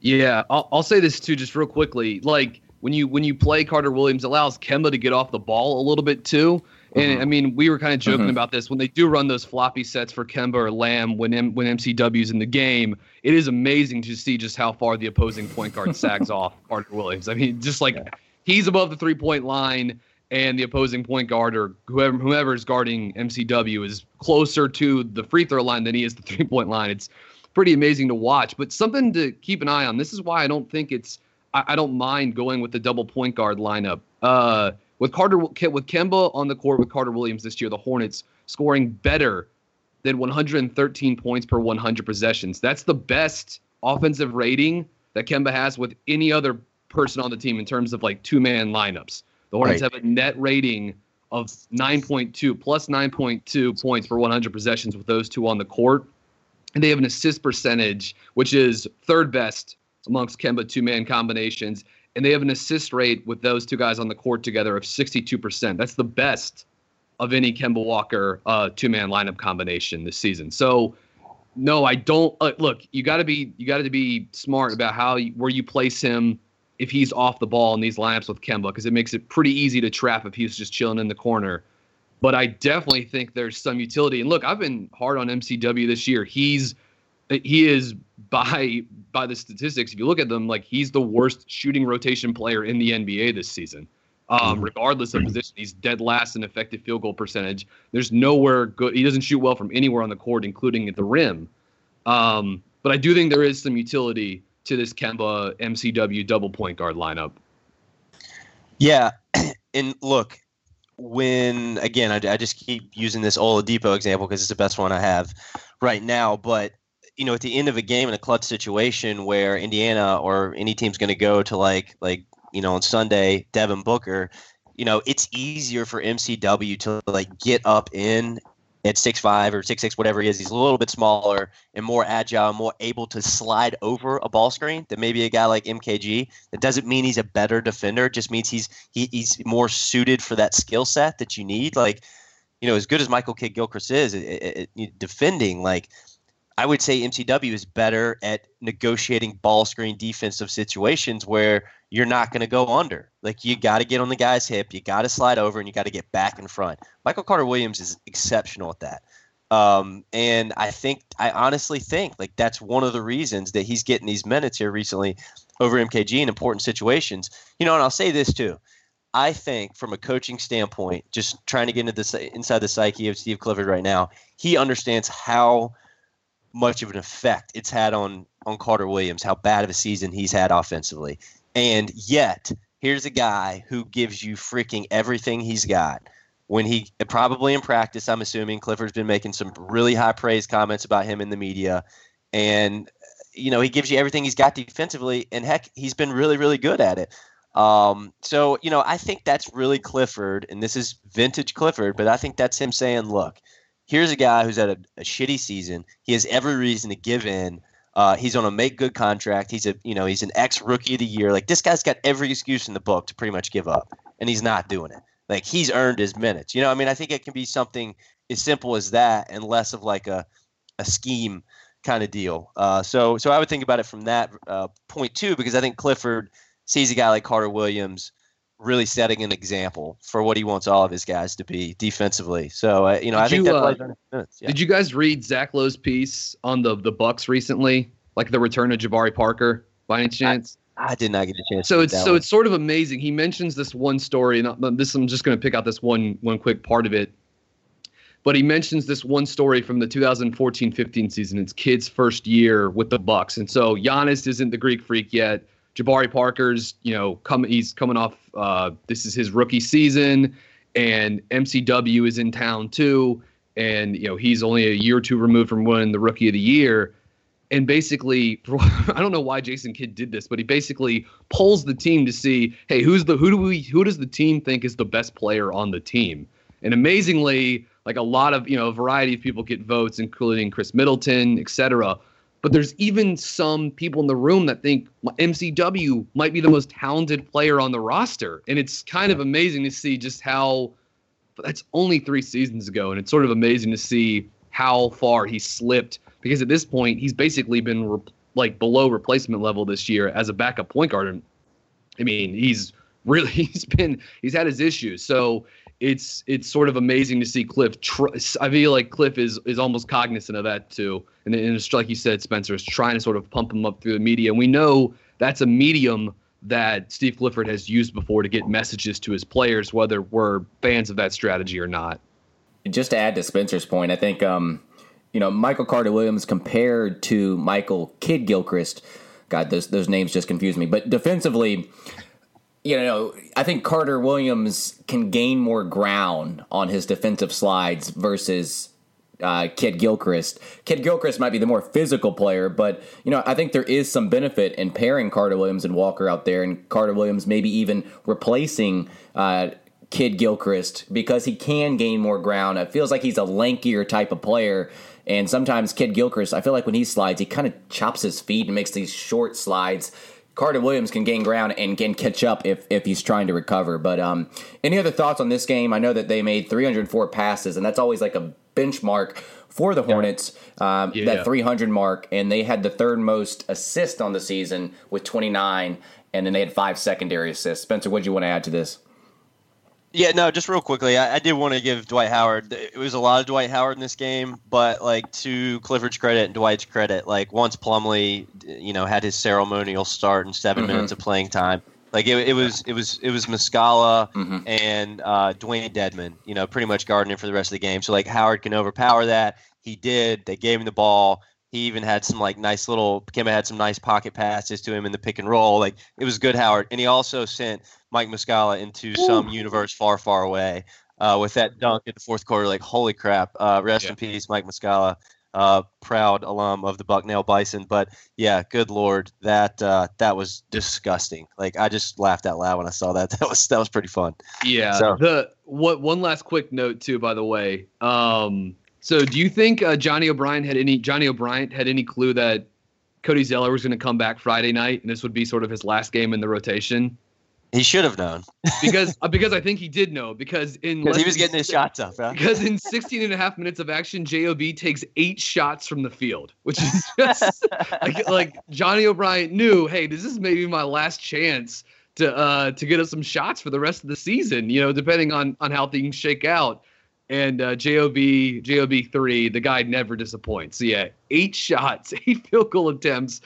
Yeah, I'll, I'll say this too, just real quickly. Like when you when you play Carter Williams, allows Kemba to get off the ball a little bit too. And mm-hmm. I mean, we were kind of joking mm-hmm. about this when they do run those floppy sets for Kemba or Lamb when M- when MCW's in the game. It is amazing to see just how far the opposing point guard sags off Carter Williams. I mean, just like yeah. He's above the three point line, and the opposing point guard or whoever is guarding MCW is closer to the free throw line than he is the three point line. It's pretty amazing to watch. But something to keep an eye on. This is why I don't think it's. I, I don't mind going with the double point guard lineup. Uh, with Carter with Kemba on the court with Carter Williams this year, the Hornets scoring better than 113 points per 100 possessions. That's the best offensive rating that Kemba has with any other person on the team in terms of like two man lineups. The Hornets right. have a net rating of 9.2 plus 9.2 points per 100 possessions with those two on the court and they have an assist percentage, which is third best amongst Kemba two man combinations. And they have an assist rate with those two guys on the court together of 62%. That's the best of any Kemba Walker uh, two man lineup combination this season. So, no, I don't. Uh, look, you got to be you got to be smart about how you, where you place him if he's off the ball in these lineups with Kemba because it makes it pretty easy to trap if he's just chilling in the corner but I definitely think there's some utility. And look, I've been hard on MCW this year. He's he is by by the statistics. If you look at them, like he's the worst shooting rotation player in the NBA this season. Um, mm-hmm. regardless of position, he's dead last in effective field goal percentage. There's nowhere good. He doesn't shoot well from anywhere on the court, including at the rim. Um, but I do think there is some utility to this Kemba MCW double point guard lineup. Yeah, and look, when again, I, I just keep using this Oladipo example because it's the best one I have right now. But you know, at the end of a game in a clutch situation where Indiana or any team's going to go to like like you know on Sunday, Devin Booker, you know, it's easier for MCW to like get up in at six five or six six, whatever he is. He's a little bit smaller and more agile, more able to slide over a ball screen than maybe a guy like MKG. That doesn't mean he's a better defender. It just means he's he, he's more suited for that skill set that you need. Like, you know, as good as Michael Kidd Gilchrist is it, it, defending, like I would say MCW is better at negotiating ball screen defensive situations where you're not going to go under. Like you got to get on the guy's hip, you got to slide over, and you got to get back in front. Michael Carter Williams is exceptional at that. Um, and I think, I honestly think, like that's one of the reasons that he's getting these minutes here recently over MKG in important situations. You know, and I'll say this too. I think, from a coaching standpoint, just trying to get into this inside the psyche of Steve Clifford right now, he understands how much of an effect it's had on on Carter Williams, how bad of a season he's had offensively. And yet, here's a guy who gives you freaking everything he's got. When he probably in practice, I'm assuming Clifford's been making some really high praise comments about him in the media. And, you know, he gives you everything he's got defensively. And heck, he's been really, really good at it. Um, so, you know, I think that's really Clifford, and this is vintage Clifford, but I think that's him saying, look, here's a guy who's had a, a shitty season. He has every reason to give in. Uh, he's on a make good contract. He's a you know he's an ex rookie of the year. Like this guy's got every excuse in the book to pretty much give up, and he's not doing it. Like he's earned his minutes. You know, I mean, I think it can be something as simple as that, and less of like a a scheme kind of deal. Uh, so so I would think about it from that uh, point too, because I think Clifford sees a guy like Carter Williams really setting an example for what he wants all of his guys to be defensively. So uh, you know, did I think you, that uh, yeah. Did you guys read Zach Lowe's piece on the the Bucks recently, like the return of Jabari Parker by any chance? I, I did not get a chance. So it's so one. it's sort of amazing. He mentions this one story, and this I'm just going to pick out this one one quick part of it. But he mentions this one story from the 2014-15 season. It's kid's first year with the Bucks, and so Giannis isn't the Greek freak yet. Jabari Parker's, you know, come he's coming off uh, this is his rookie season, and MCW is in town too, and you know he's only a year or two removed from winning the Rookie of the Year, and basically I don't know why Jason Kidd did this, but he basically polls the team to see, hey, who's the who do we who does the team think is the best player on the team? And amazingly, like a lot of you know a variety of people get votes, including Khris Middleton, etc. But there's even some people in the room that think MCW might be the most talented player on the roster, and it's kind of amazing to see just how. That's only three seasons ago, and it's sort of amazing to see how far he slipped because at this point he's basically been re- like below replacement level this year as a backup point guard. And I mean, he's really he's been he's had his issues. So it's it's sort of amazing to see Cliff. Tr- I feel like Cliff is is almost cognizant of that too, and, and it's like you said, Spencer is trying to sort of pump him up through the media. And we know that's a medium that Steve Clifford has used before to get messages to his players, whether we're fans of that strategy or not. Just to add to Spencer's point, I think um, you know, Michael Carter Williams compared to Michael Kidd Gilchrist. God, those those names just confuse me. But defensively, you know, I think Carter Williams can gain more ground on his defensive slides versus uh, Kidd Gilchrist. Kidd Gilchrist might be the more physical player, but you know, I think there is some benefit in pairing Carter Williams and Walker out there, and Carter Williams maybe even replacing. Uh, Kidd Gilchrist because he can gain more ground. It feels like he's a lankier type of player and sometimes Kidd Gilchrist, I feel like when he slides, he kind of chops his feet and makes these short slides. Carter Williams can gain ground and can catch up if, if he's trying to recover. But um, any other thoughts on this game? I know that they made 304 passes, and that's always like a benchmark for the Hornets, um, yeah, that yeah. 300 mark. And they had the third most assist on the season with 29, and then they had five secondary assists. Spencer, what do you want to add to this? Yeah, no, just real quickly, I, I, did want to give Dwight Howard. It was a lot of Dwight Howard in this game, but like to Clifford's credit and Dwight's credit, like once Plumlee, you know, had his ceremonial start in 7 mm-hmm. minutes of playing time, like it, it was it was it was Muscala mm-hmm. and uh, Dewayne Dedmon, you know, pretty much guarding him for the rest of the game. So like Howard can overpower that. He did. They gave him the ball. He even had some like nice little Kemba had some nice pocket passes to him in the pick and roll. Like it was good Howard, and he also sent Mike Muscala into Ooh. some universe far, far away uh, with that dunk in the fourth quarter. Like holy crap! Uh, rest yeah. in peace, Mike Muscala. Uh, proud alum of the Bucknell Bison, but yeah, good lord, that uh, that was disgusting. Like I just laughed out loud when I saw that. That was that was pretty fun. Yeah. So. The what one last quick note too, by the way. Um, so, do you think uh, Johnny O'Bryant had any Johnny O'Bryant had any clue that Cody Zeller was going to come back Friday night and this would be sort of his last game in the rotation? He should have known because uh, because I think he did know because in he was getting his shots up. Huh? Because in 16 and a half minutes of action, Job takes eight shots from the field, which is just like, like Johnny O'Bryant knew, hey, this is maybe my last chance to uh to get us some shots for the rest of the season. You know, depending on on how things shake out and uh, Job Job three. The guy never disappoints. So yeah, eight shots, eight field goal attempts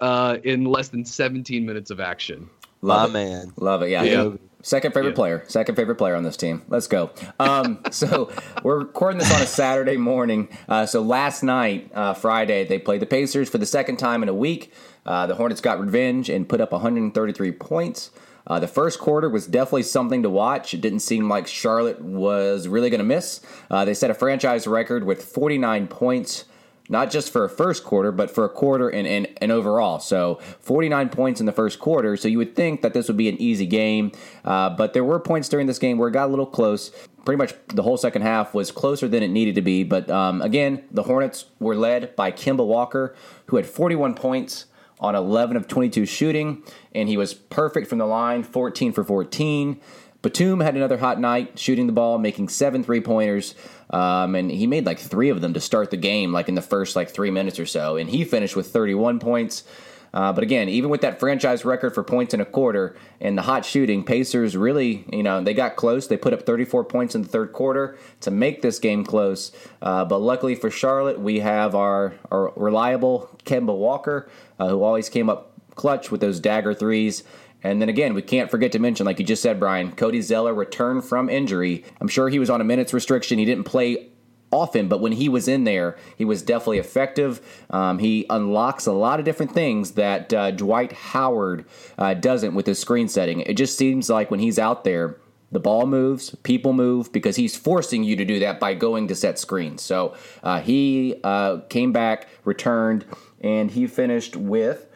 uh, in less than 17 minutes of action. Love My it. man, love it. Yeah. yeah. Second favorite yeah. player. Second favorite player on this team. Let's go. Um, so we're recording this on a Saturday morning. Uh, so last night, uh, Friday, they played the Pacers for the second time in a week. Uh, the Hornets got revenge and put up 133 points. Uh, the first quarter was definitely something to watch. It didn't seem like Charlotte was really going to miss. Uh, they set a franchise record with 49 points, not just for a first quarter, but for a quarter and, and, and overall. So 49 points in the first quarter. So you would think that this would be an easy game. Uh, but there were points during this game where it got a little close. Pretty much the whole second half was closer than it needed to be. But um, again, the Hornets were led by Kemba Walker, who had 41 points on 11 of 22 shooting, and he was perfect from the line, 14 for 14. Batum had another hot night shooting the ball, making seven three pointers, um, and he made like three of them to start the game, like in the first like three minutes or so. And he finished with 31 points. Uh, but again, even with that franchise record for points in a quarter and the hot shooting, Pacers really, you know, they got close. They put up 34 points in the third quarter to make this game close. Uh, but luckily for Charlotte, we have our, our reliable Kemba Walker, uh, who always came up clutch with those dagger threes. And then again, we can't forget to mention, like you just said, Brian, Cody Zeller returned from injury. I'm sure he was on a minutes restriction. He didn't play often, but when he was in there, he was definitely effective. Um, he unlocks a lot of different things that uh, Dwight Howard uh, doesn't with his screen setting. It just seems like when he's out there, the ball moves, people move, because he's forcing you to do that by going to set screens. So uh, he uh, came back, returned, and he finished with,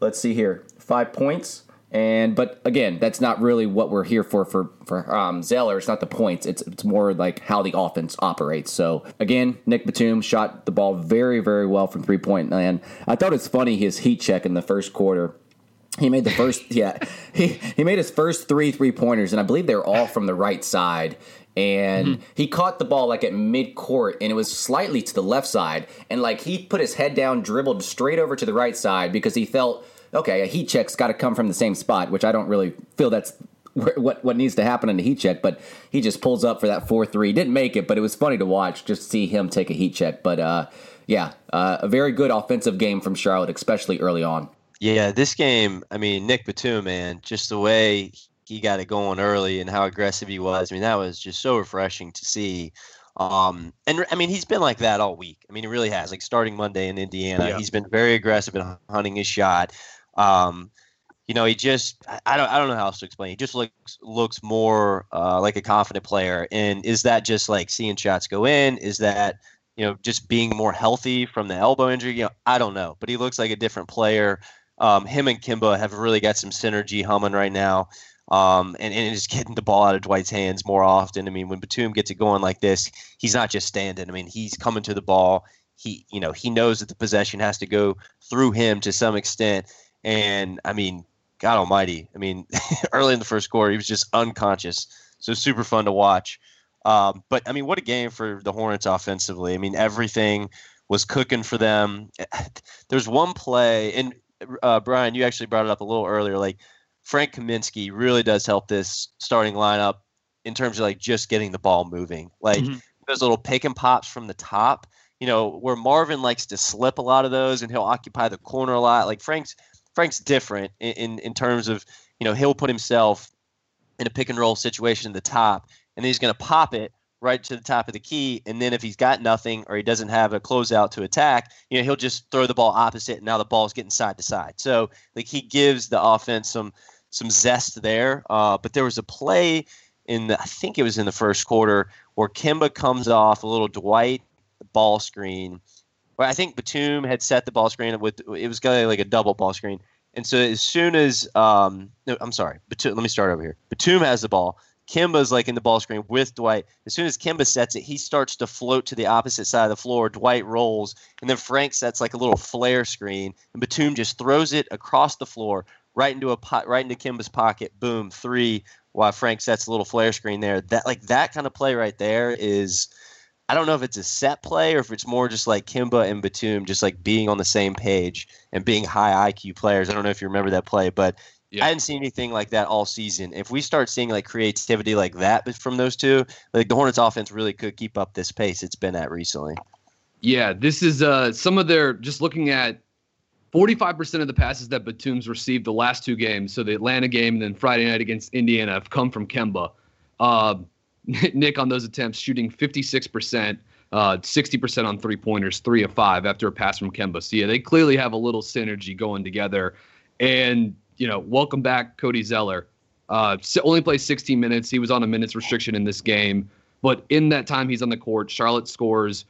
let's see here, five points. And but again, that's not really what we're here for for for um, Zeller. It's not the points. It's it's more like how the offense operates. So again, Nick Batum shot the ball very very well from three point land. I thought it's funny his heat check in the first quarter he made the first, yeah. He he made his first three three pointers, and I believe they were all from the right side. And mm-hmm. he caught the ball like at mid court, and it was slightly to the left side. And like he put his head down, dribbled straight over to the right side because he felt okay. A heat check's got to come from the same spot, which I don't really feel that's what what needs to happen in a heat check. But he just pulls up for that four three. Didn't make it, but it was funny to watch just see him take a heat check. But uh, yeah, uh, a very good offensive game from Charlotte, especially early on. Yeah, this game, I mean, Nick Batum, man, just the way he got it going early and how aggressive he was. I mean, that was just so refreshing to see. Um, and I mean, he's been like that all week. I mean, he really has. Like starting Monday in Indiana, yeah. he's been very aggressive in hunting his shot. Um, you know, he just I don't I don't know how else to explain. He just looks looks more uh, like a confident player. And is that just like seeing shots go in? Is that you know just being more healthy from the elbow injury? You know, I don't know, but he looks like a different player. Um, him and Kemba have really got some synergy humming right now. Um, and, and just getting the ball out of Dwight's hands more often. I mean, when Batum gets it going like this, he's not just standing. I mean, he's coming to the ball. He, you know, he knows that the possession has to go through him to some extent. And I mean, God Almighty. I mean, early in the first quarter, he was just unconscious. So super fun to watch. Um, but I mean, what a game for the Hornets offensively. I mean, everything was cooking for them. There's one play, and uh, Brian, you actually brought it up a little earlier. Like Frank Kaminsky really does help this starting lineup in terms of like just getting the ball moving. Like mm-hmm. those little pick and pops from the top. You know, where Marvin likes to slip a lot of those and he'll occupy the corner a lot. Like Frank's Frank's different in, in, in terms of, you know, he'll put himself in a pick and roll situation at the top and he's going to pop it right to the top of the key. And then if he's got nothing or he doesn't have a closeout to attack, you know, he'll just throw the ball opposite and now the ball's getting side to side. So like he gives the offense some some zest there. Uh, but there was a play in the I think it was in the first quarter where Kemba comes off a little Dwight ball screen. I think Batum had set the ball screen with it was going like a double ball screen. And so as soon as um, no, I'm sorry, Batum, let me start over here. Batum has the ball. Kemba's like in the ball screen with Dwight. As soon as Kemba sets it, he starts to float to the opposite side of the floor. Dwight rolls, and then Frank sets like a little flare screen, and Batum just throws it across the floor, right into a pot, right into Kemba's pocket. Boom, three. While Frank sets a little flare screen there. That like that kind of play right there is. I don't know if it's a set play or if it's more just like Kemba and Batum just like being on the same page and being high IQ players. I don't know if you remember that play, but yeah. I hadn't seen anything like that all season. If we start seeing like creativity like that from those two, like the Hornets offense really could keep up this pace it's been at recently. Yeah, this is uh some of their just looking at 45% of the passes that Batum's received the last two games, so the Atlanta game and then Friday night against Indiana have come from Kemba. Uh, Nick on those attempts shooting 56%, uh, 60% on three pointers, three of five after a pass from Kemba. So yeah, they clearly have a little synergy going together. And you know, welcome back Cody Zeller. Uh, only plays 16 minutes. He was on a minutes restriction in this game, but in that time he's on the court, Charlotte scores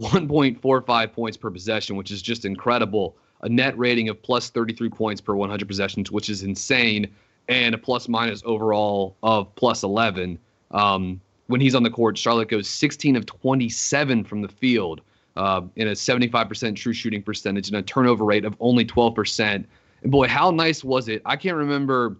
1.45 points per possession, which is just incredible. A net rating of plus 33 points per 100 possessions, which is insane, and a plus minus overall of plus 11. Um, when he's on the court, Charlotte goes 16 of 27 from the field uh, in a 75% true shooting percentage and a turnover rate of only 12%. And boy, how nice was it? I can't remember.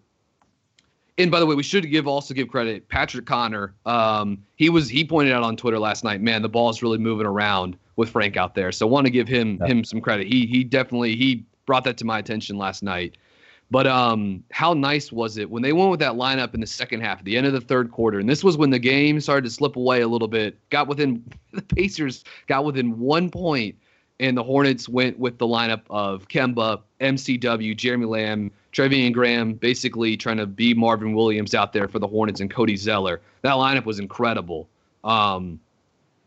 And by the way, we should give also give credit Patrick Connor. Um, he was he pointed out on Twitter last night. Man, the ball is really moving around with Frank out there. So want to give him yeah. him some credit. He he definitely he brought that to my attention last night. But um, how nice was it when they went with that lineup in the second half, the end of the third quarter? And this was when the game started to slip away a little bit. Got within the Pacers got within one point and the Hornets went with the lineup of Kemba, MCW, Jeremy Lamb, Treveon Graham, basically trying to be Marvin Williams out there for the Hornets and Cody Zeller. That lineup was incredible. Um,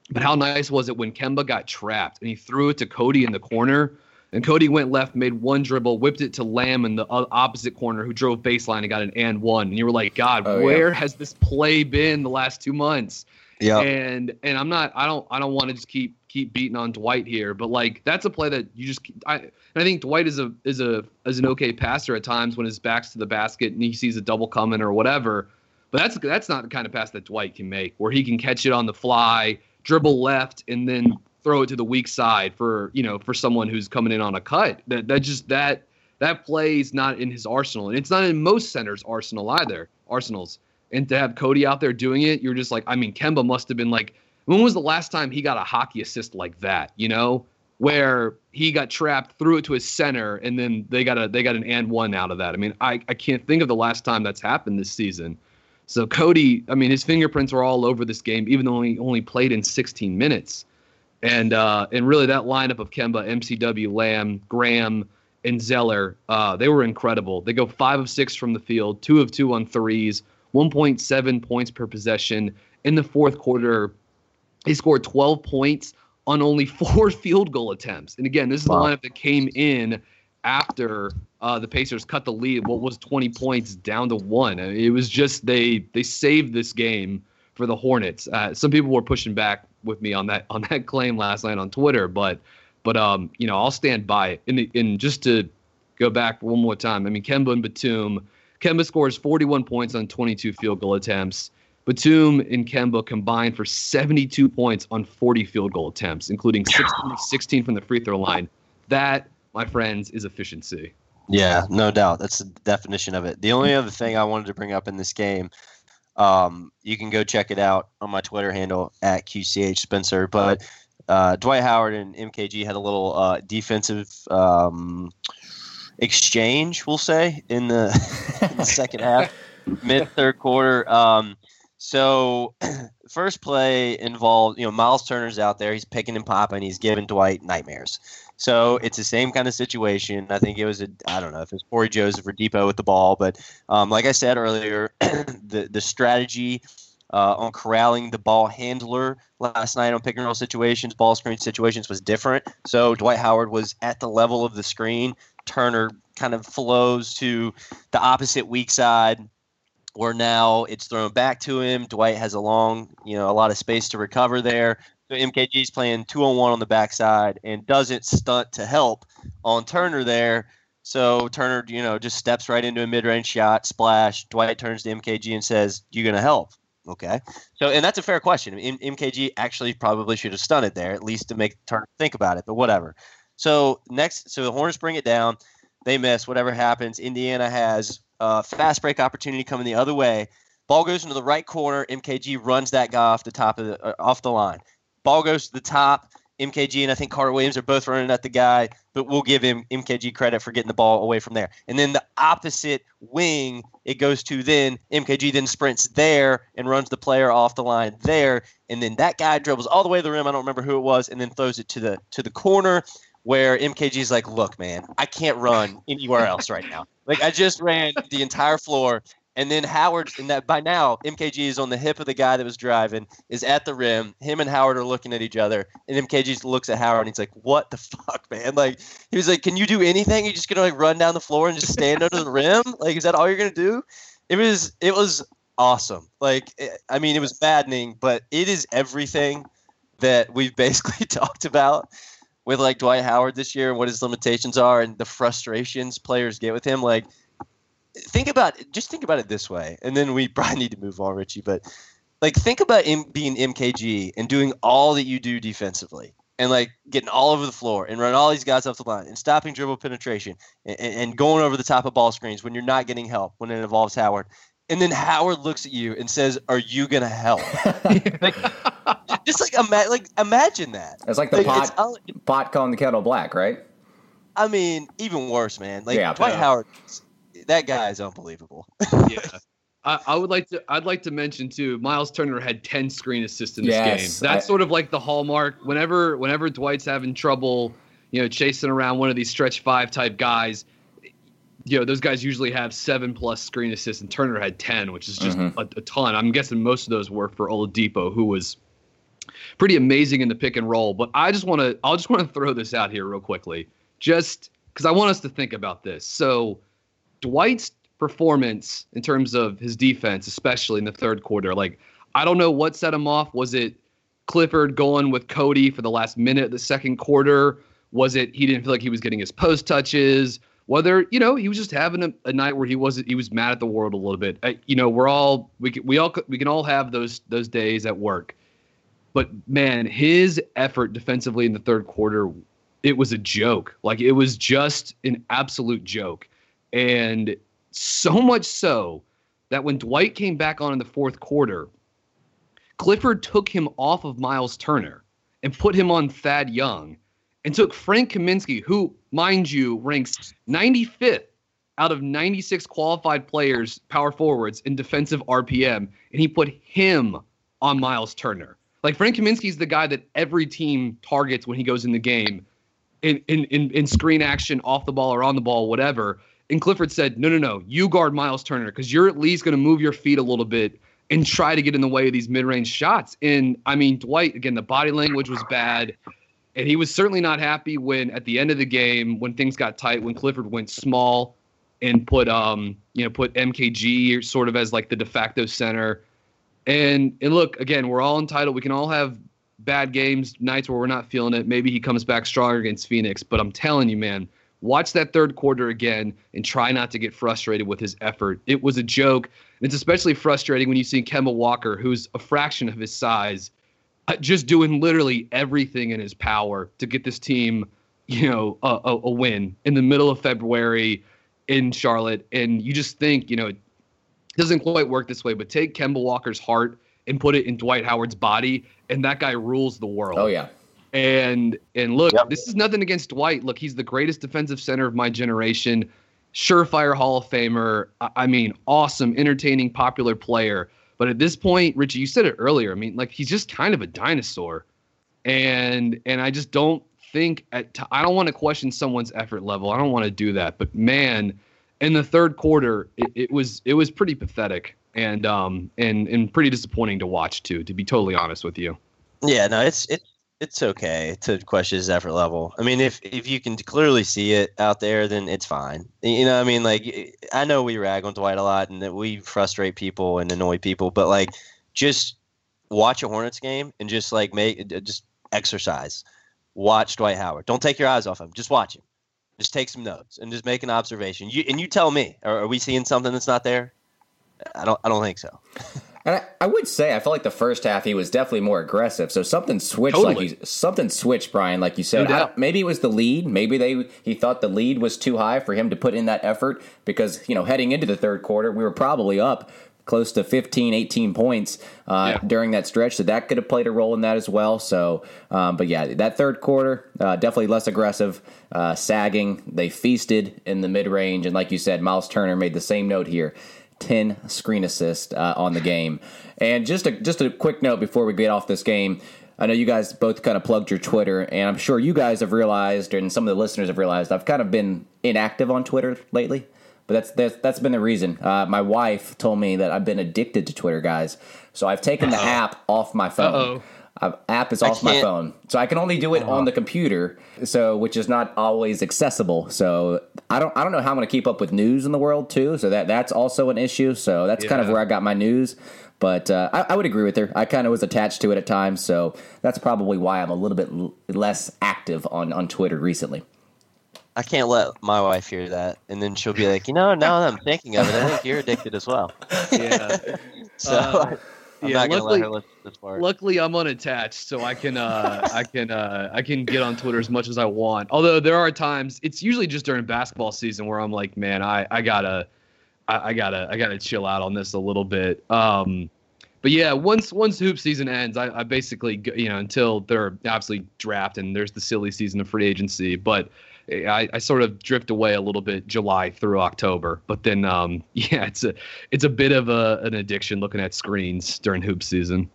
but how nice was it when Kemba got trapped and he threw it to Cody in the corner? And Cody went left, made one dribble, whipped it to Lamb in the opposite corner, who drove baseline and got an and one. And you were like, God, Oh, where yeah. has this play been the last two months? Yeah. And and I'm not I don't I don't want to just keep keep beating on Dwight here, but like that's a play that you just I and I think Dwight is a is a is an okay passer at times when his back's to the basket and he sees a double coming or whatever. But that's that's not the kind of pass that Dwight can make where he can catch it on the fly, dribble left, and then throw it to the weak side for you know for someone who's coming in on a cut. That that just that that play is not in his arsenal, and it's not in most centers' arsenal either. Arsenals, and to have Cody out there doing it, you're just like, I mean, Kemba must have been like, when was the last time he got a hockey assist like that? You know, where he got trapped, threw it to his center, and then they got a they got an and one out of that. I mean, I I can't think of the last time that's happened this season. So Cody, I mean, his fingerprints were all over this game, even though he only played in 16 minutes. And uh, and really that lineup of Kemba, MCW, Lamb, Graham, and Zeller, uh, they were incredible. They go five of six from the field, two of two on threes, 1.7 points per possession. In the fourth quarter, they scored 12 points on only four field goal attempts. And again, this is Wow. the lineup that came in after uh, the Pacers cut the lead. What was 20 points down to one? I mean, It was just they they saved this game for the Hornets. Uh, some people were pushing back with me on that on that claim last night on Twitter, but but um you know I'll stand by it. And and just to go back one more time, I mean Kemba and Batum. Kemba scores 41 points on 22 field goal attempts. Batum and Kemba combined for 72 points on 40 field goal attempts, including 16, 16 from the free throw line. That, my friends, is efficiency. Yeah, no doubt. That's the definition of it. The only other thing I wanted to bring up in this game, um, you can go check it out on my Twitter handle at QCH Spencer. But uh, Dwight Howard and MKG had a little uh, defensive um, exchange, we'll say, in the, in the second half, mid third quarter. Um, so first play involved, you know, Miles Turner's out there. He's picking and popping. He's giving Dwight nightmares. So it's the same kind of situation. I think it was a I don't know if it was Cory Joseph or Dipo with the ball, but um, like I said earlier, the the strategy uh, on corralling the ball handler last night on pick and roll situations, ball screen situations was different. So Dwight Howard was at the level of the screen. Turner kind of flows to the opposite weak side where now it's thrown back to him. Dwight has a long, you know, a lot of space to recover there. So MKG's playing two on one on the backside and doesn't stunt to help on Turner there. So Turner, you know, just steps right into a mid-range shot, splash. Dwight turns to MKG and says, "You're gonna help?" Okay. So, and that's a fair question. M- MKG actually probably should have stunted there, at least to make Turner think about it. But whatever. So next, so the Hornets bring it down. They miss. Whatever happens, Indiana has a fast break opportunity coming the other way. Ball goes into the right corner. MKG runs that guy off the top of the uh, off the line. Ball goes to the top. MKG and I think Carter Williams are both running at the guy, but we'll give him MKG credit for getting the ball away from there. And then the opposite wing, it goes to then MKG then sprints there and runs the player off the line there, and then that guy dribbles all the way to the rim. I don't remember who it was, and then throws it to the to the corner where MKG's like, "Look, man, I can't run anywhere else right now. Like I just ran the entire floor." And then Howard, and that by now MKG is on the hip of the guy that was driving, is at the rim. Him and Howard are looking at each other, and MKG looks at Howard and he's like, "What the fuck, man?" Like he was like, "Can you do anything? You're just gonna like run down the floor and just stand under the rim? Like, is that all you're gonna do?" It was it was awesome. Like, it, I mean, it was maddening, but it is everything that we've basically talked about with like Dwight Howard this year and what his limitations are and the frustrations players get with him. Like, think about just think about it this way, and then we probably need to move on, Richie. But like, think about him being MKG and doing all that you do defensively. And like getting all over the floor and running all these guys off the line and stopping dribble penetration and, and going over the top of ball screens when you're not getting help when it involves Howard. And then Howard looks at you and says, "Are you gonna help?" like, just like ima- like imagine that. It's like the Like, pot all- pot calling the kettle black, right? I mean, even worse, man. Like Yeah. Dwight. Howard, that guy is unbelievable. yeah. I, I would like to. I'd like to mention too. Miles Turner had ten screen assists in this Yes, game. That's I- sort of like the hallmark. Whenever, whenever Dwight's having trouble, you know, chasing around one of these stretch five type guys, you know, those guys usually have seven plus screen assists, and Turner had ten, which is just Mhm. a, a ton. I'm guessing most of those were for Oladipo, who was pretty amazing in the pick and roll. But I just want to. I'll just want to throw this out here real quickly. just because I want us to think about this. So, Dwight's performance in terms of his defense, especially in the third quarter, like I don't know what set him off. Was it Clifford going with Cody for the last minute of the second quarter? Was it he didn't feel like he was getting his post touches? Whether you know he was just having a, a night where he wasn't, he was mad at the world a little bit. I, you know we're all we can, we all we can all have those those days at work. But man, his effort defensively in the third quarter, it was a joke. Like it was just an absolute joke. And so much so that when Dwight came back on in the fourth quarter, Clifford took him off of Miles Turner and put him on Thad Young and took Frank Kaminsky, who, mind you, ranks 95th out of 96 qualified players, power forwards, in defensive RPM, and he put him on Miles Turner. Like Frank Kaminsky is the guy that every team targets when he goes in the game in, in, in, in screen action, off the ball or on the ball, whatever. And Clifford said, no, no, no, you guard Miles Turner because you're at least going to move your feet a little bit and try to get in the way of these mid-range shots. And I mean, Dwight, again, the body language was bad. And he was certainly not happy when at the end of the game, when things got tight, when Clifford went small and put um, you know, put MKG sort of as like the de facto center. And and look, again, we're all entitled. We can all have bad games, nights where we're not feeling it. Maybe he comes back stronger against Phoenix. But I'm telling you, man, watch that third quarter again and try not to get frustrated with his effort. It was a joke. It's especially frustrating when you see Kemba Walker, who's a fraction of his size, uh, just doing literally everything in his power to get this team, you know, a, a, a win in the middle of February in Charlotte. And you just think, you know, it doesn't quite work this way, but take Kemba Walker's heart and put it in Dwight Howard's body, and that guy rules the world. Oh yeah. And and look, Yep. this is nothing against Dwight. Look, he's the greatest defensive center of my generation, surefire Hall of Famer. I, I mean, awesome, entertaining, popular player. But at this point, Richie, you said it earlier. I mean, like he's just kind of a dinosaur, and and I just don't think at t- I don't want to question someone's effort level. I don't want to do that. But man, in the third quarter, it, it was it was pretty pathetic and um and and pretty disappointing to watch too. To be totally honest with you. Yeah, no, it's it's it's okay to question his effort level. I mean, if if you can clearly see it out there, then it's fine. You know, I mean, like I know we rag on Dwight a lot and that we frustrate people and annoy people, but like just watch a Hornets game and just like make just exercise. Watch Dwight Howard. Don't take your eyes off him. Just watch him. Just take some notes and just make an observation. You and you tell me. Are, are we seeing something that's not there? I don't. I don't think so. And I, I would say I felt like the first half he was definitely more aggressive. So something switched, Totally. like you, something switched, Brian, like you said. No I- maybe it was the lead. Maybe they he thought the lead was too high for him to put in that effort because you know heading into the third quarter we were probably up close to 15 18 points uh, Yeah. during that stretch so that could have played a role in that as well so um, but yeah that third quarter uh, definitely less aggressive uh, sagging they feasted in the mid-range and like you said miles turner made the same note here 10 screen assists uh, on the game. And just a just a quick note before we get off this game. I know you guys both kind of plugged your Twitter, and I'm sure you guys have realized, and some of the listeners have realized, I've kind of been inactive on Twitter lately. But that's that's, that's been the reason. Uh, my wife told me that I've been addicted to Twitter, guys. So I've taken the app off my phone. Uh-oh. Uh, app is off my phone, so I can only do it on the computer. So, which is not always accessible. So, I don't, I don't know how I'm going to keep up with news in the world too. So that that's also an issue. So that's kind of where I got my news. But uh, I, I would agree with her. I kind of was attached to it at times, so that's probably why I'm a little bit l- less active on on Twitter recently. I can't let my wife hear that, and then she'll be like, you know, now that I'm thinking of it, I think you're addicted as well. Yeah. So Uh, I'm yeah, luckily- let her listen to this part. Luckily, I'm unattached, so I can uh, I can uh, I can get on Twitter as much as I want. Although there are times, it's usually just during basketball season where I'm like, man, I I gotta I, I gotta I gotta chill out on this a little bit. Um, but yeah, once once hoop season ends, I, I basically you know until they're absolutely draft and there's the silly season of free agency, but. I, I sort of drift away a little bit July through October, but then um, yeah, it's a it's a bit of a, an addiction looking at screens during hoop season.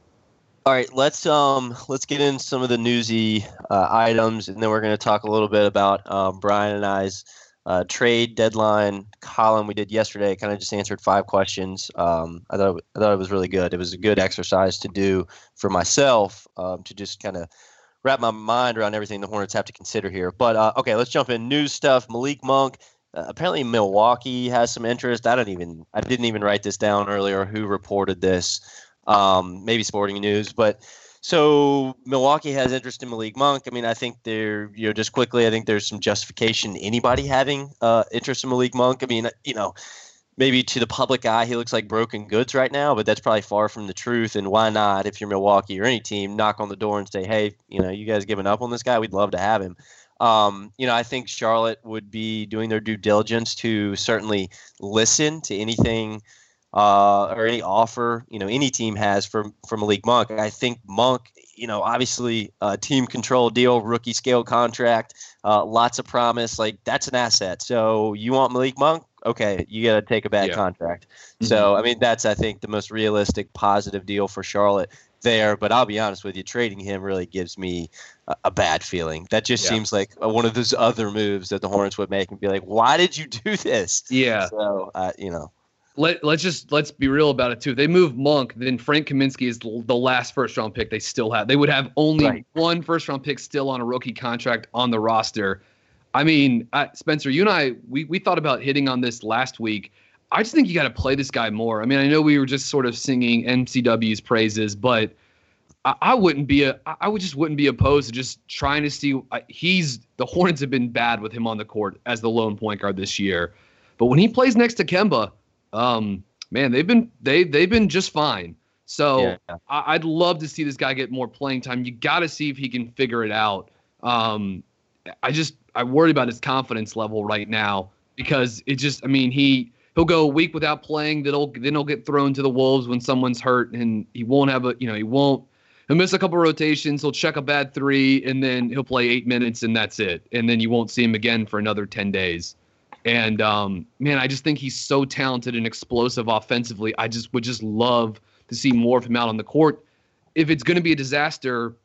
All right, let's um let's get in some of the newsy uh, items, and then we're going to talk a little bit about um, Brian and I's uh, trade deadline column we did yesterday. Kind of just answered five questions. Um, I thought I thought it was really good. It was a good exercise to do for myself um, to just kind of wrap my mind around everything the Hornets have to consider here. But uh, okay, let's jump in news stuff. Malik Monk. Uh, apparently, Milwaukee has some interest. I don't even. I didn't even write this down earlier. Who reported this? Um, maybe Sporting News, but so Milwaukee has interest in Malik Monk. I mean, I think there, you know, just quickly, I think there's some justification anybody having uh, interest in Malik Monk. I mean, you know, maybe to the public eye, he looks like broken goods right now, but that's probably far from the truth. And why not, if you're Milwaukee or any team, knock on the door and say, hey, you know, you guys giving up on this guy? We'd love to have him. Um, you know, I think Charlotte would be doing their due diligence to certainly listen to anything uh, or any offer you know any team has for for Malik Monk. I think Monk, you know, obviously a team control deal, rookie scale contract, uh, lots of promise. Like that's an asset. So you want Malik Monk? Okay, you got to take a bad yeah. contract. Mm-hmm. So I mean, that's I think the most realistic, positive deal for Charlotte there. But I'll be honest with you, trading him really gives me a, a bad feeling. That just yeah. seems like one of those other moves that the Hornets would make and be like, why did you do this? Yeah. So uh, you know let let's just let's be real about it too. If they move Monk, then Frank Kaminsky is the last first round pick they still have. They would have only right. one first round pick still on a rookie contract on the roster. I mean, uh, Spencer, you and I we we thought about hitting on this last week. I just think you got to play this guy more. I mean, I know we were just sort of singing MCW's praises, but I, I wouldn't be a I would just wouldn't be opposed to just trying to see. He's the Hornets have been bad with him on the court as the lone point guard this year, but when he plays next to Kemba um, man, they've been they they've been just fine. So yeah. I, would love to see this guy get more playing time. You got to see if he can figure it out. Um, I just I worry about his confidence level right now because it just I mean he he'll go a week without playing. Then he'll then he'll get thrown to the wolves when someone's hurt and he won't have a you know he won't he'll miss a couple rotations. He'll check a bad three and then he'll play eight minutes and that's it. And then you won't see him again for another ten days. And um, man, I just think he's so talented and explosive offensively. I just would just love to see more of him out on the court. If it's going to be a disaster,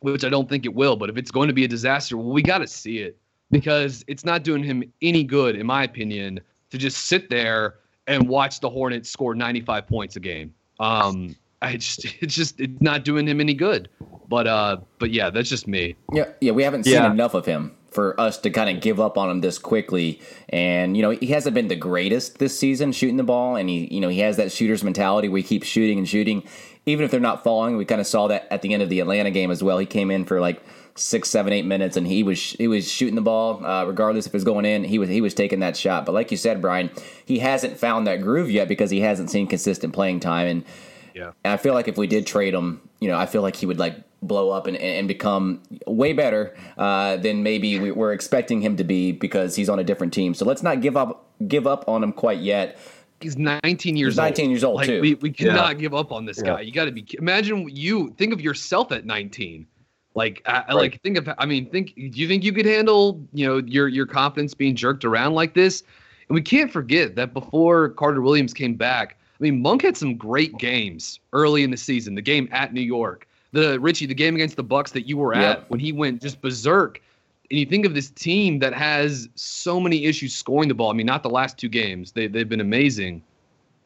which I don't think it will, but if it's going to be a disaster, well, we got to see it because it's not doing him any good, in my opinion, to just sit there and watch the Hornets score 95 points a game. Um, I just it's just it's not doing him any good. But uh, but yeah, that's just me. Yeah, yeah, we haven't seen yeah. enough of him for us to kind of give up on him this quickly. And you know, he hasn't been the greatest this season shooting the ball, and he you know he has that shooter's mentality where he keeps shooting and shooting, even if they're not falling. We kind of saw that at the end of the Atlanta game as well. He came in for like six, seven, eight minutes, and he was he was shooting the ball uh, regardless if it was going in. He was he was taking that shot. But like you said, Brian, he hasn't found that groove yet because he hasn't seen consistent playing time. And yeah, and I feel like if we did trade him, you know, I feel like he would like blow up and, and become way better uh, than maybe we were expecting him to be because he's on a different team. So let's not give up give up on him quite yet. He's 19 years he's 19 old. years old like, too. We, we cannot yeah. give up on this guy. You got to be imagine you think of yourself at 19. Like uh, right. like think of I mean think do you think you could handle, you know, your your confidence being jerked around like this? And we can't forget that before Carter Williams came back, I mean, Monk had some great games early in the season. The game at New York, the Richie, the game against the Bucks that you were at when he went just berserk. And you think of this team that has so many issues scoring the ball. I mean, not the last two games; they they've been amazing,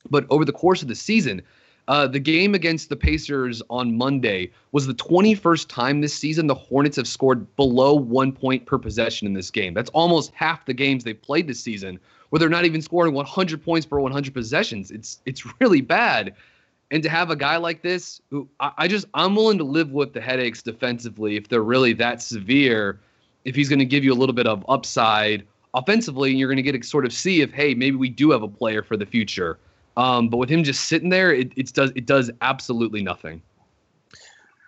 but over the course of the season, uh, the game against the Pacers on Monday was the 21st time this season the Hornets have scored below one point per possession in this game. That's almost half the games they've played this season, where they're not even scoring 100 points per 100 possessions. It's it's really bad. And to have a guy like this, who I, I just I'm willing to live with the headaches defensively if they're really that severe. If he's going to give you a little bit of upside offensively, and you're going to get to sort of see if hey maybe we do have a player for the future. Um, but with him just sitting there, it, it does it does absolutely nothing.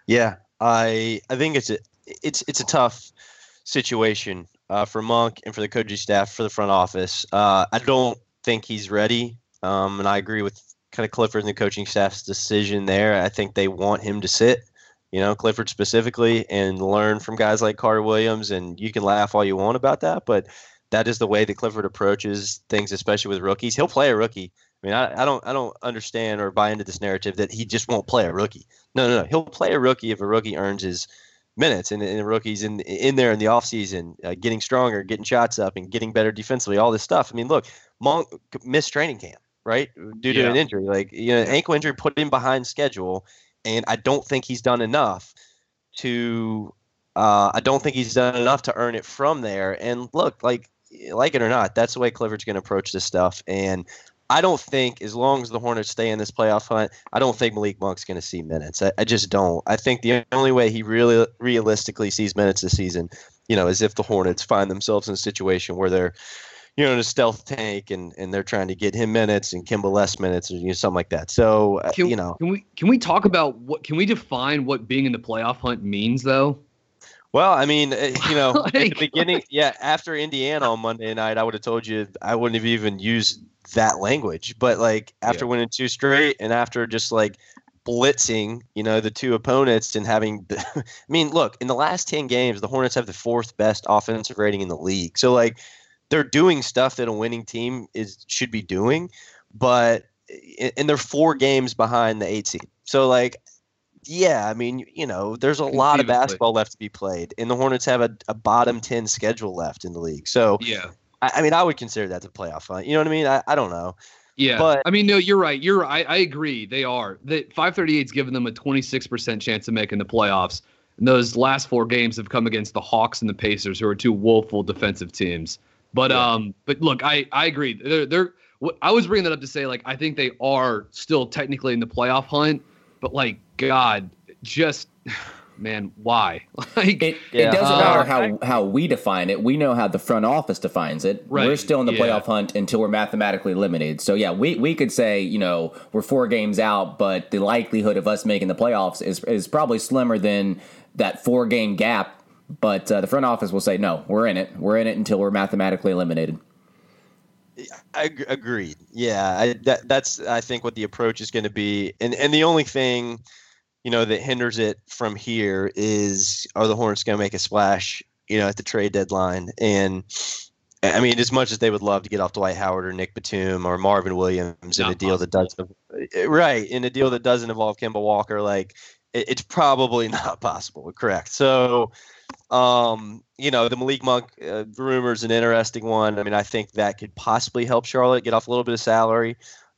Yeah, I I think it's a it's it's a tough situation uh, for Monk and for the coaching staff for the front office. Uh, I don't think he's ready, um, and I agree with kind of Clifford and the coaching staff's decision there. I think they want him to sit, you know, Clifford specifically, and learn from guys like Carter Williams. And you can laugh all you want about that, but that is the way that Clifford approaches things, especially with rookies. He'll play a rookie. I mean, I, I don't, I don't understand or buy into this narrative that he just won't play a rookie. No, no, no. He'll play a rookie if a rookie earns his minutes and, and the rookies in in there in the offseason, uh, getting stronger, getting shots up, and getting better defensively. All this stuff. I mean, look, Monk missed training camp right? Due to yeah. an injury. Like, you know, ankle injury put him behind schedule. And I don't think he's done enough to Uh, I don't think he's done enough to earn it from there. And look, like like it or not, that's the way Clifford's going to approach this stuff. And I don't think, as long as the Hornets stay in this playoff hunt, I don't think Malik Monk's going to see minutes. I, I, just don't. I think the only way he really realistically sees minutes this season, you know, is if the Hornets find themselves in a situation where they're, you know, in a stealth tank and, and they're trying to get him minutes and Kemba less minutes or you know, something like that. So, uh, can, you know, can we can we talk about what can we define what being in the playoff hunt means though? Well, I mean, uh, you know, like, at the beginning, yeah, after Indiana on Monday night, I would have told you I wouldn't have even used that language. But like after yeah. winning two straight and after just like blitzing, you know, the two opponents and having, I mean, look, in the last 10 games, the Hornets have the fourth best offensive rating in the league. So like they're doing stuff that a winning team is should be doing, but and they're four games behind the eight seed. So like yeah, I mean, you know, there's a lot of basketball left to be played, and the Hornets have a, a bottom ten schedule left in the league. So yeah, I, I, mean, I would consider that the playoff hunt. You know what I mean? I, I don't know. Yeah, but I mean, no, you're right. You're right. I, I agree. They are. The 538's given them a 26% chance of making the playoffs. And those last four games have come against the Hawks and the Pacers, who are two woeful defensive teams. But yeah. um, but look, I I agree. They're they're. I was bringing that up to say like I think they are still technically in the playoff hunt, but like God, just man, why? like it, yeah. it doesn't matter uh, how how we define it. We know how the front office defines it. Right. We're still in the yeah. playoff hunt until we're mathematically eliminated. So yeah, we we could say you know we're four games out, but the likelihood of us making the playoffs is is probably slimmer than that four game gap. But uh, the front office will say no, we're in it. We're in it until we're mathematically eliminated. I agreed. Yeah, I, that, that's I think what the approach is going to be, and and the only thing you know, that hinders it from here is are the Hornets going to make a splash, you know, at the trade deadline? And I mean, as much as they would love to get off Dwight Howard or Nick Batum or Marvin Williams in a deal that doesn't, right, in a deal that doesn't involve Kemba Walker, like it's probably not possible. Correct. So, um, you know, the Malik Monk uh, rumor is an interesting one. I mean, I think that could possibly help Charlotte get off a little bit of salary.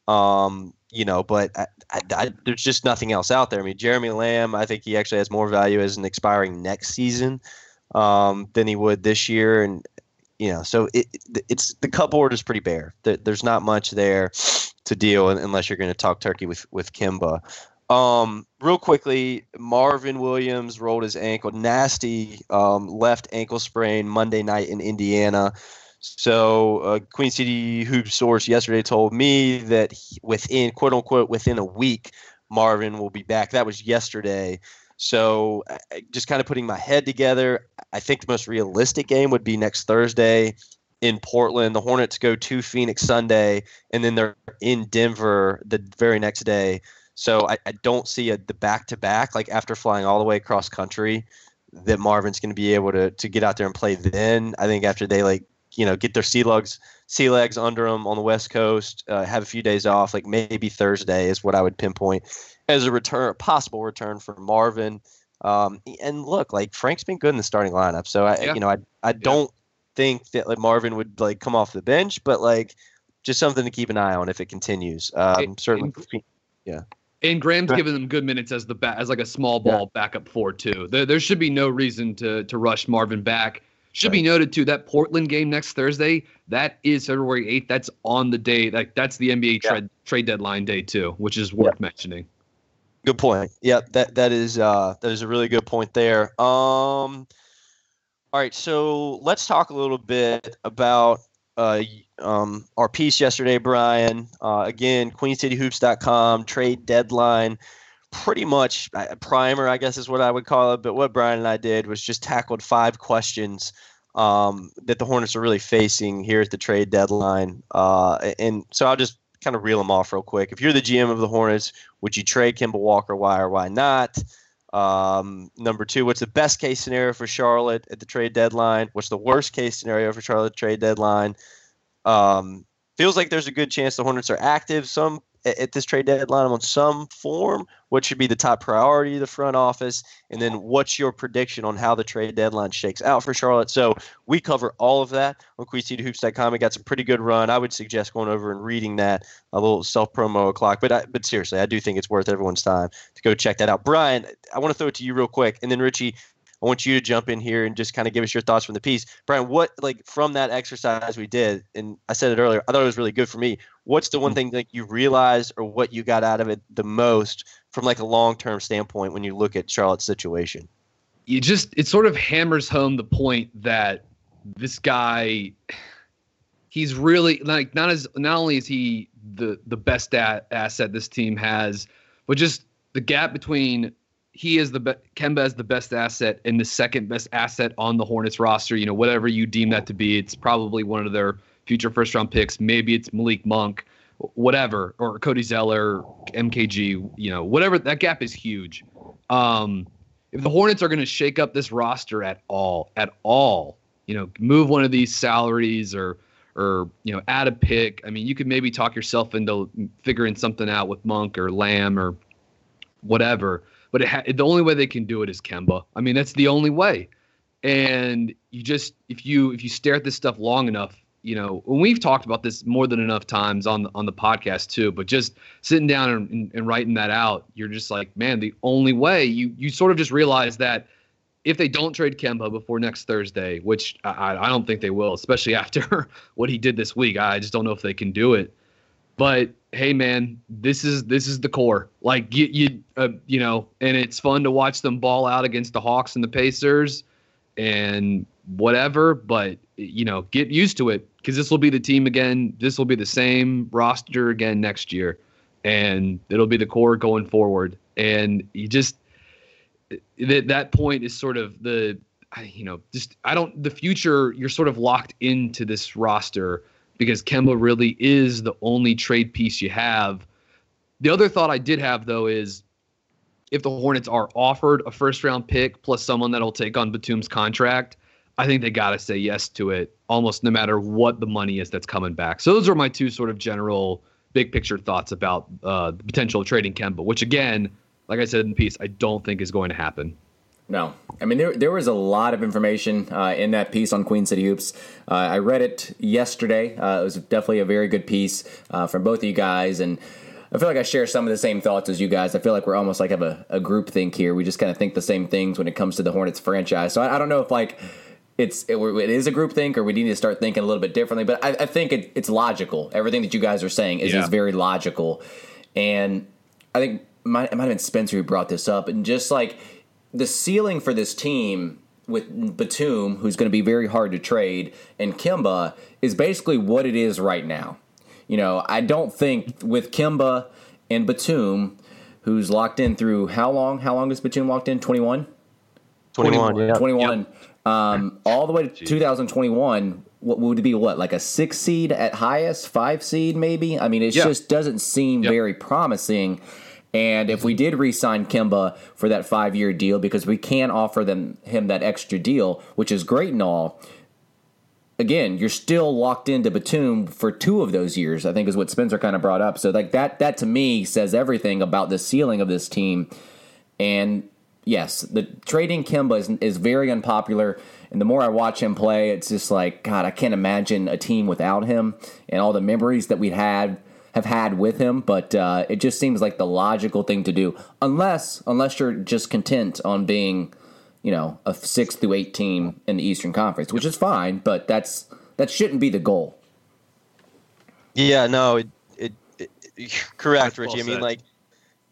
Um, you know, but I, I, I, there's just nothing else out there. I mean, Jeremy Lamb, I think he actually has more value as an expiring next season um, than he would this year, and you know, so it, it's the cupboard is pretty bare. There's not much there to deal unless you're going to talk turkey with with Kemba. Um, real quickly, Marvin Williams rolled his ankle, nasty um, left ankle sprain Monday night in Indiana. So, uh, Queen City Hoop source yesterday told me that within quote unquote within a week, Marvin will be back. That was yesterday. So, just kind of putting my head together, I think the most realistic game would be next Thursday in Portland. The Hornets go to Phoenix Sunday, and then they're in Denver the very next day. So, I, I don't see a, the back to back, like after flying all the way across country, that Marvin's going to be able to, to get out there and play then. I think after they like you know get their sea legs sea legs under them on the west coast uh, have a few days off like maybe thursday is what i would pinpoint as a return possible return for marvin um, and look like frank's been good in the starting lineup so i yeah. you know i, I don't yeah. think that like, marvin would like come off the bench but like just something to keep an eye on if it continues um, it, certainly it, yeah and Graham's given them good minutes as the ba- as like a small ball yeah. backup four too. There, there should be no reason to to rush Marvin back. Should right. be noted too that Portland game next Thursday. That is February eighth. That's on the day. Like that's the NBA yeah. trade trade deadline day too, which is worth yeah. mentioning. Good point. Yeah, that that is uh, that is a really good point there. Um, all right, so let's talk a little bit about uh, um, our piece yesterday, Brian. Uh, again, QueenCityHoops.com trade deadline pretty much a primer, I guess is what I would call it. But what Brian and I did was just tackled five questions um, that the Hornets are really facing here at the trade deadline. Uh, and so I'll just kind of reel them off real quick. If you're the GM of the Hornets, would you trade Kemba Walker? Why or why not? Um, number two, what's the best case scenario for Charlotte at the trade deadline? What's the worst case scenario for Charlotte trade deadline? Um, feels like there's a good chance the Hornets are active. Some at this trade deadline on some form? What should be the top priority of the front office? And then what's your prediction on how the trade deadline shakes out for Charlotte? So we cover all of that on QueenCityHoops.com. It got some pretty good run. I would suggest going over and reading that a little self promo o'clock. But I, but seriously, I do think it's worth everyone's time to go check that out. Brian, I want to throw it to you real quick, and then Richie. I want you to jump in here and just kind of give us your thoughts from the piece. Brian, what like from that exercise we did, and I said it earlier, I thought it was really good for me. What's the one mm. thing that you realized or what you got out of it the most from like a long term standpoint when you look at Charlotte's situation? You just it sort of hammers home the point that this guy he's really like not as not only is he the the best at, asset this team has, but just the gap between he is the be- Kemba is the best asset and the second best asset on the Hornets roster. You know, whatever you deem that to be, it's probably one of their future first round picks. Maybe it's Malik Monk, whatever, or Cody Zeller, MKG. You know, whatever. That gap is huge. Um, if the Hornets are going to shake up this roster at all, at all, you know, move one of these salaries or or you know add a pick. I mean, you could maybe talk yourself into figuring something out with Monk or Lamb or whatever. But ha- the only way they can do it is Kemba. I mean, that's the only way. And you just if you if you stare at this stuff long enough, you know, when we've talked about this more than enough times on on the podcast too, but just sitting down and, and, and writing that out, you're just like, man, the only way you you sort of just realize that if they don't trade Kemba before next Thursday, which I, I don't think they will, especially after what he did this week, I just don't know if they can do it. But hey, man, this is this is the core. Like you you uh, you know, and it's fun to watch them ball out against the Hawks and the Pacers, and whatever. But you know, get used to it because this will be the team again. This will be the same roster again next year, and it'll be the core going forward. And you just that that point is sort of the you know just I don't the future. You're sort of locked into this roster because Kemba really is the only trade piece you have. The other thought I did have though is if the Hornets are offered a first round pick plus someone that'll take on Batum's contract, I think they got to say yes to it almost no matter what the money is that's coming back. So those are my two sort of general big picture thoughts about uh, the potential of trading Kemba, which again, like I said in the piece, I don't think is going to happen. No, I mean there there was a lot of information uh, in that piece on Queen City Hoops. Uh, I read it yesterday. Uh, it was definitely a very good piece uh, from both of you guys, and I feel like I share some of the same thoughts as you guys. I feel like we're almost like have a, a group think here. We just kind of think the same things when it comes to the Hornets franchise. So I, I don't know if like it's it, it is a group think or we need to start thinking a little bit differently. But I, I think it, it's logical. Everything that you guys are saying is, Yeah. is very logical, and I think might, it might have been Spencer who brought this up, and just like the ceiling for this team with Batum, who's going to be very hard to trade, and Kemba is basically what it is right now. You know, I don't think with Kemba and Batum, who's locked in through how long? How long is Batum locked in? 21? 21, yeah. 21. Um, all the way to 2021. What would it be? What like a six seed at highest, five seed maybe? I mean, it just doesn't seem Yep. very promising. And if we did re-sign Kemba for that five-year deal, because we can offer them him that extra deal, which is great and all. Again, you're still locked into Batum for two of those years. I think is what Spencer kind of brought up. So like that, that to me says everything about the ceiling of this team. And yes, the trading Kemba is, is very unpopular. And the more I watch him play, it's just like God. I can't imagine a team without him and all the memories that we had have had with him. But uh, it just seems like the logical thing to do, unless unless you're just content on being, you know, a six through eight team in the Eastern Conference, which is fine. But that's that shouldn't be the goal. Yeah, no, it, it, it, correct, That's well Richie. I mean, like,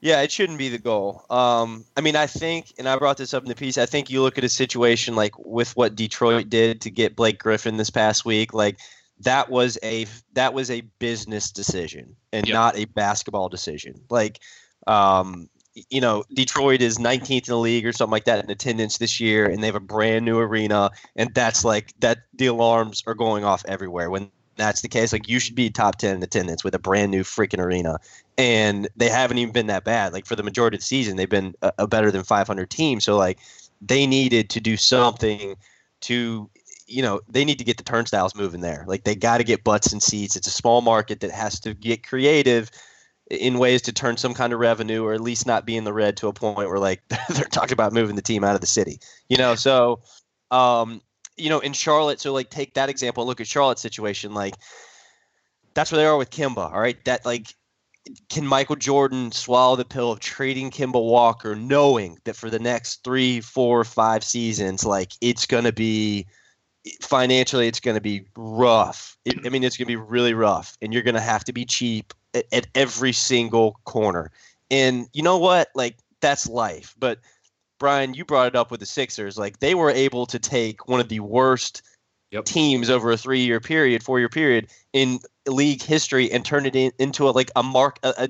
yeah, it shouldn't be the goal. Um, I mean, I think, and I brought this up in the piece. I think you look at a situation like with what Detroit did to get Blake Griffin this past week, like that was a that was a business decision and Yep. not a basketball decision. Like, um, you know, Detroit is 19th in the league or something like that in attendance this year, and they have a brand new arena, and that's like that. The alarms are going off everywhere when that's the case. Like, you should be top 10 in attendance with a brand new freaking arena, and they haven't even been that bad. Like for the majority of the season, they've been a, a better than 500 team. So like, they needed to do something to you know they need to get the turnstiles moving there. Like they got to get butts and seats. It's a small market that has to get creative in ways to turn some kind of revenue or at least not be in the red to a point where like they're talking about moving the team out of the city you know? So um you know in charlotte so like take that example look at charlotte's situation like that's where they are with kemba all right? That like can Michael Jordan swallow the pill of trading kemba Walker, knowing that for the next three, four, five seasons, like it's to be financially, it's going to be rough. It, I mean, it's going to be really rough, and you're going to have to be cheap at, at every single corner. And you know what? Like that's life. But Brian, you brought it up with the Sixers. Like they were able to take one of the worst Yep. teams over a three-year period, four-year period in league history, and turn it in, into a like a mark, a, a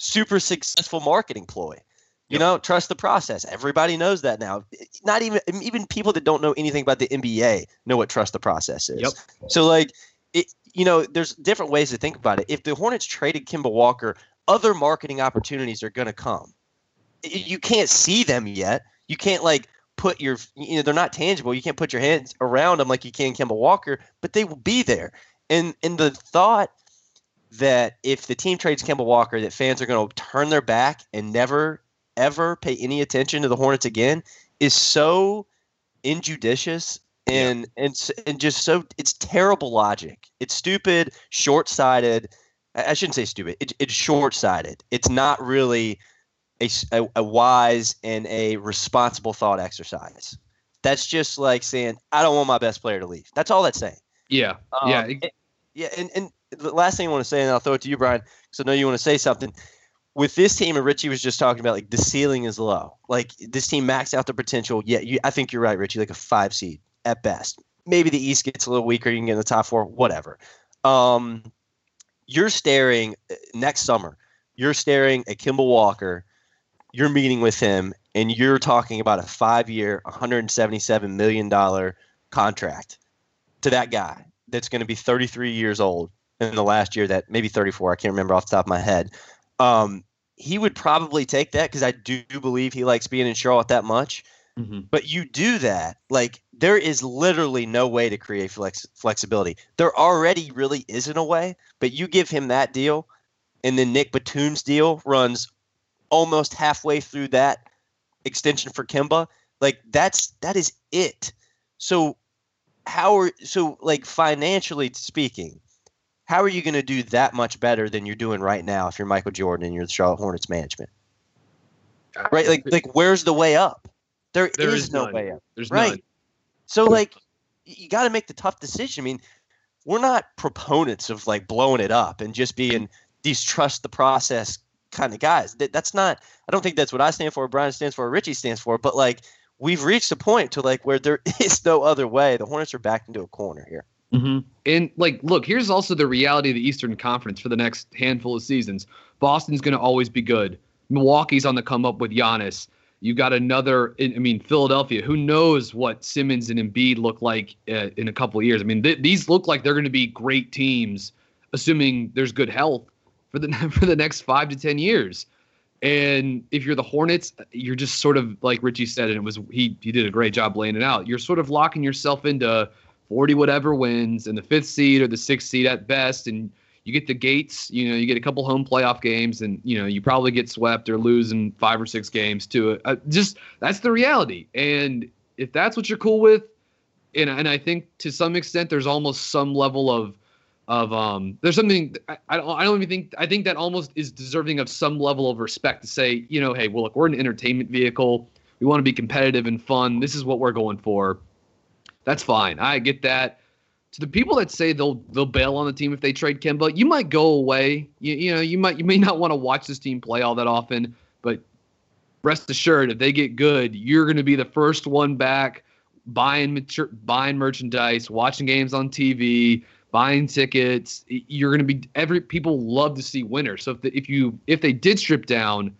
super successful marketing ploy. You Yep. know, trust the process. Everybody knows that now. Not even even people that don't know anything about the NBA know what trust the process is. Yep. So like, it you know, there's different ways to think about it. If the Hornets traded Kemba Walker, other marketing opportunities are going to come. You can't see them yet. You can't like put your you know they're not tangible. You can't put your hands around them like you can Kemba Walker, but they will be there. And and the thought that if the team trades Kemba Walker, that fans are going to turn their back and never ever pay any attention to the Hornets again is so injudicious and and and just so it's terrible logic. It's stupid, short-sighted. I I shouldn't say stupid. It, it's short-sighted. It's not really a a wise and a responsible thought exercise. That's just like saying I don't want my best player to leave. That's all that's saying. Yeah, Um, yeah, and- yeah, and, and the last thing I want to say, and I'll throw it to you, Brian, because I know you want to say something. With this team, and Richie was just talking about, like the ceiling is low. Like this team maxed out the potential. Yeah, you, I think you're right, Richie. Like a five seed at best. Maybe the East gets a little weaker. You can get in the top four, whatever. Um, you're staring uh, next summer. You're staring at Kemba Walker. You're meeting with him, and you're talking about a five-year, 177 million dollar contract to that guy that's going to be 33 years old in the last year that maybe 34 i can't remember off the top of my head um, he would probably take that because i do believe he likes being in charlotte that much. Mhm. but you do that like there is literally no way to create flex- flexibility. There already really isn't a way but you give him that deal and then nick batum's deal runs almost halfway through that extension for kemba like that's that is it. So how are so like financially speaking how are you going to do that much better than you're doing right now if you're michael jordan and you're the charlotte hornets management? Right like like where's the way up? There is, is no none. way up. There's right. none. so like you got to make the tough decision. I mean we're not proponents of like blowing it up and just being distrust the process kind of guys. That, that's not i don't think that's what i stand for brian stands for richie stands for but like we've reached a point to like where there is no other way. The hornets are backed into a corner here And like, look, here's also the reality of the Eastern Conference for the next handful of seasons. Boston's going to always be good. Milwaukee's on the come up with Giannis. You got another. I mean, Philadelphia. Who knows what Simmons and Embiid look like uh, in a couple of years? I mean, th- these look like they're going to be great teams, assuming there's good health for the for the next five to ten years. And if you're the Hornets, you're just sort of like Richie said, and it was he he did a great job laying it out. You're sort of locking yourself into 40 whatever wins and the fifth seed or the sixth seed at best and you get the gates you know you get a couple home playoff games and you know you probably get swept or lose in five or six games to it uh, just that's the reality and if that's what you're cool with and, and i think to some extent there's almost some level of of um there's something I, I don't I don't even think I think that almost is deserving of some level of respect to say, you know, hey, well look, we're an entertainment vehicle. We want to be competitive and fun. This is what we're going for. That's fine. I get that. To the people that say they'll they'll bail on the team if they trade Kemba, you might go away. You, you know, you might you may not want to watch this team play all that often, but rest assured, if they get good, you're going to be the first one back buying mature, buying merchandise, watching games on TV, buying tickets. You're going to be every people love to see winners. So if the, if you if they did strip down,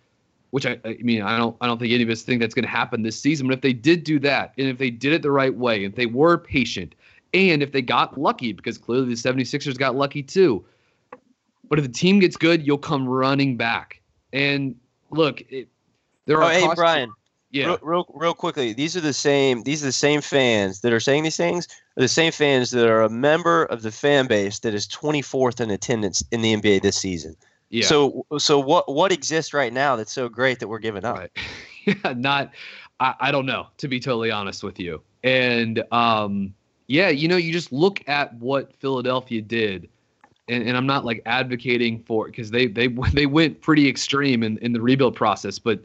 which I, I mean I don't I don't think any of us think that's going to happen this season, but if they did do that and if they did it the right way, if they were patient, and if they got lucky because clearly the 76ers got lucky too. But if the team gets good, you'll come running back. And look, it, there Oh, are hey Brian, yeah. real, real, real quickly. These are the same. These are the same fans that are saying these things. Are the same fans that are a member of the fan base that is 24th in attendance in the NBA this season. Yeah. So, so what what exists right now that's so great that we're giving up? Right. yeah, not I, I don't know, to be totally honest with you. And um yeah, you know, you just look at what Philadelphia did and, and I'm not like advocating for because they they they went pretty extreme in, in the rebuild process, but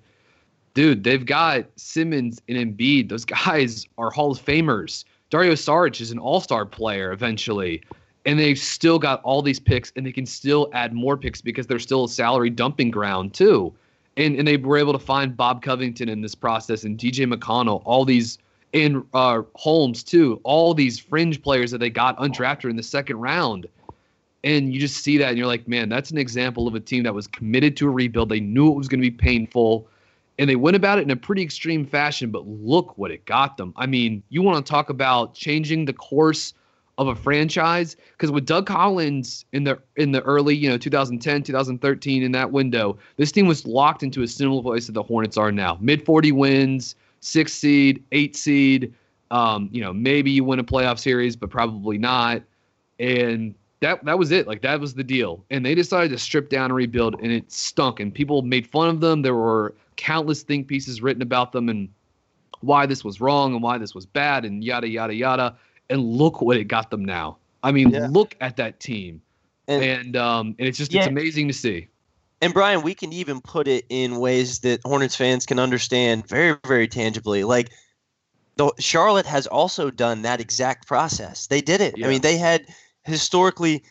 dude, they've got Simmons and Embiid. Those guys are Hall of Famers. Dario Saric is an All Star player eventually, and they've still got all these picks, and they can still add more picks because they're still a salary dumping ground too. And and they were able to find Bob Covington in this process and TJ McConnell, all these and uh, Holmes too, all these fringe players that they got undrafted in the second round and you just see that and you're like, man, that's an example of a team that was committed to a rebuild. They knew it was going to be painful and they went about it in a pretty extreme fashion, but look what it got them. I mean, you want to talk about changing the course of a franchise because with Doug Collins in the in the early, you know, 2010, 2013 in that window, this team was locked into a similar place that the Hornets are now. Mid 40 wins, 6 seed, 8 seed, um, you know, maybe you win a playoff series, but probably not. And that that was it. Like that was the deal. And they decided to strip down and rebuild, and it stunk. And people made fun of them. There were countless think pieces written about them and why this was wrong and why this was bad and yada yada yada. And look what it got them now. I mean, yeah. look at that team. And, and um and it's just yeah. it's amazing to see. And Brian, we can even put it in ways that Hornets fans can understand very, very tangibly. Like the Charlotte has also done that exact process. They did it. Yeah. I mean, they had historically,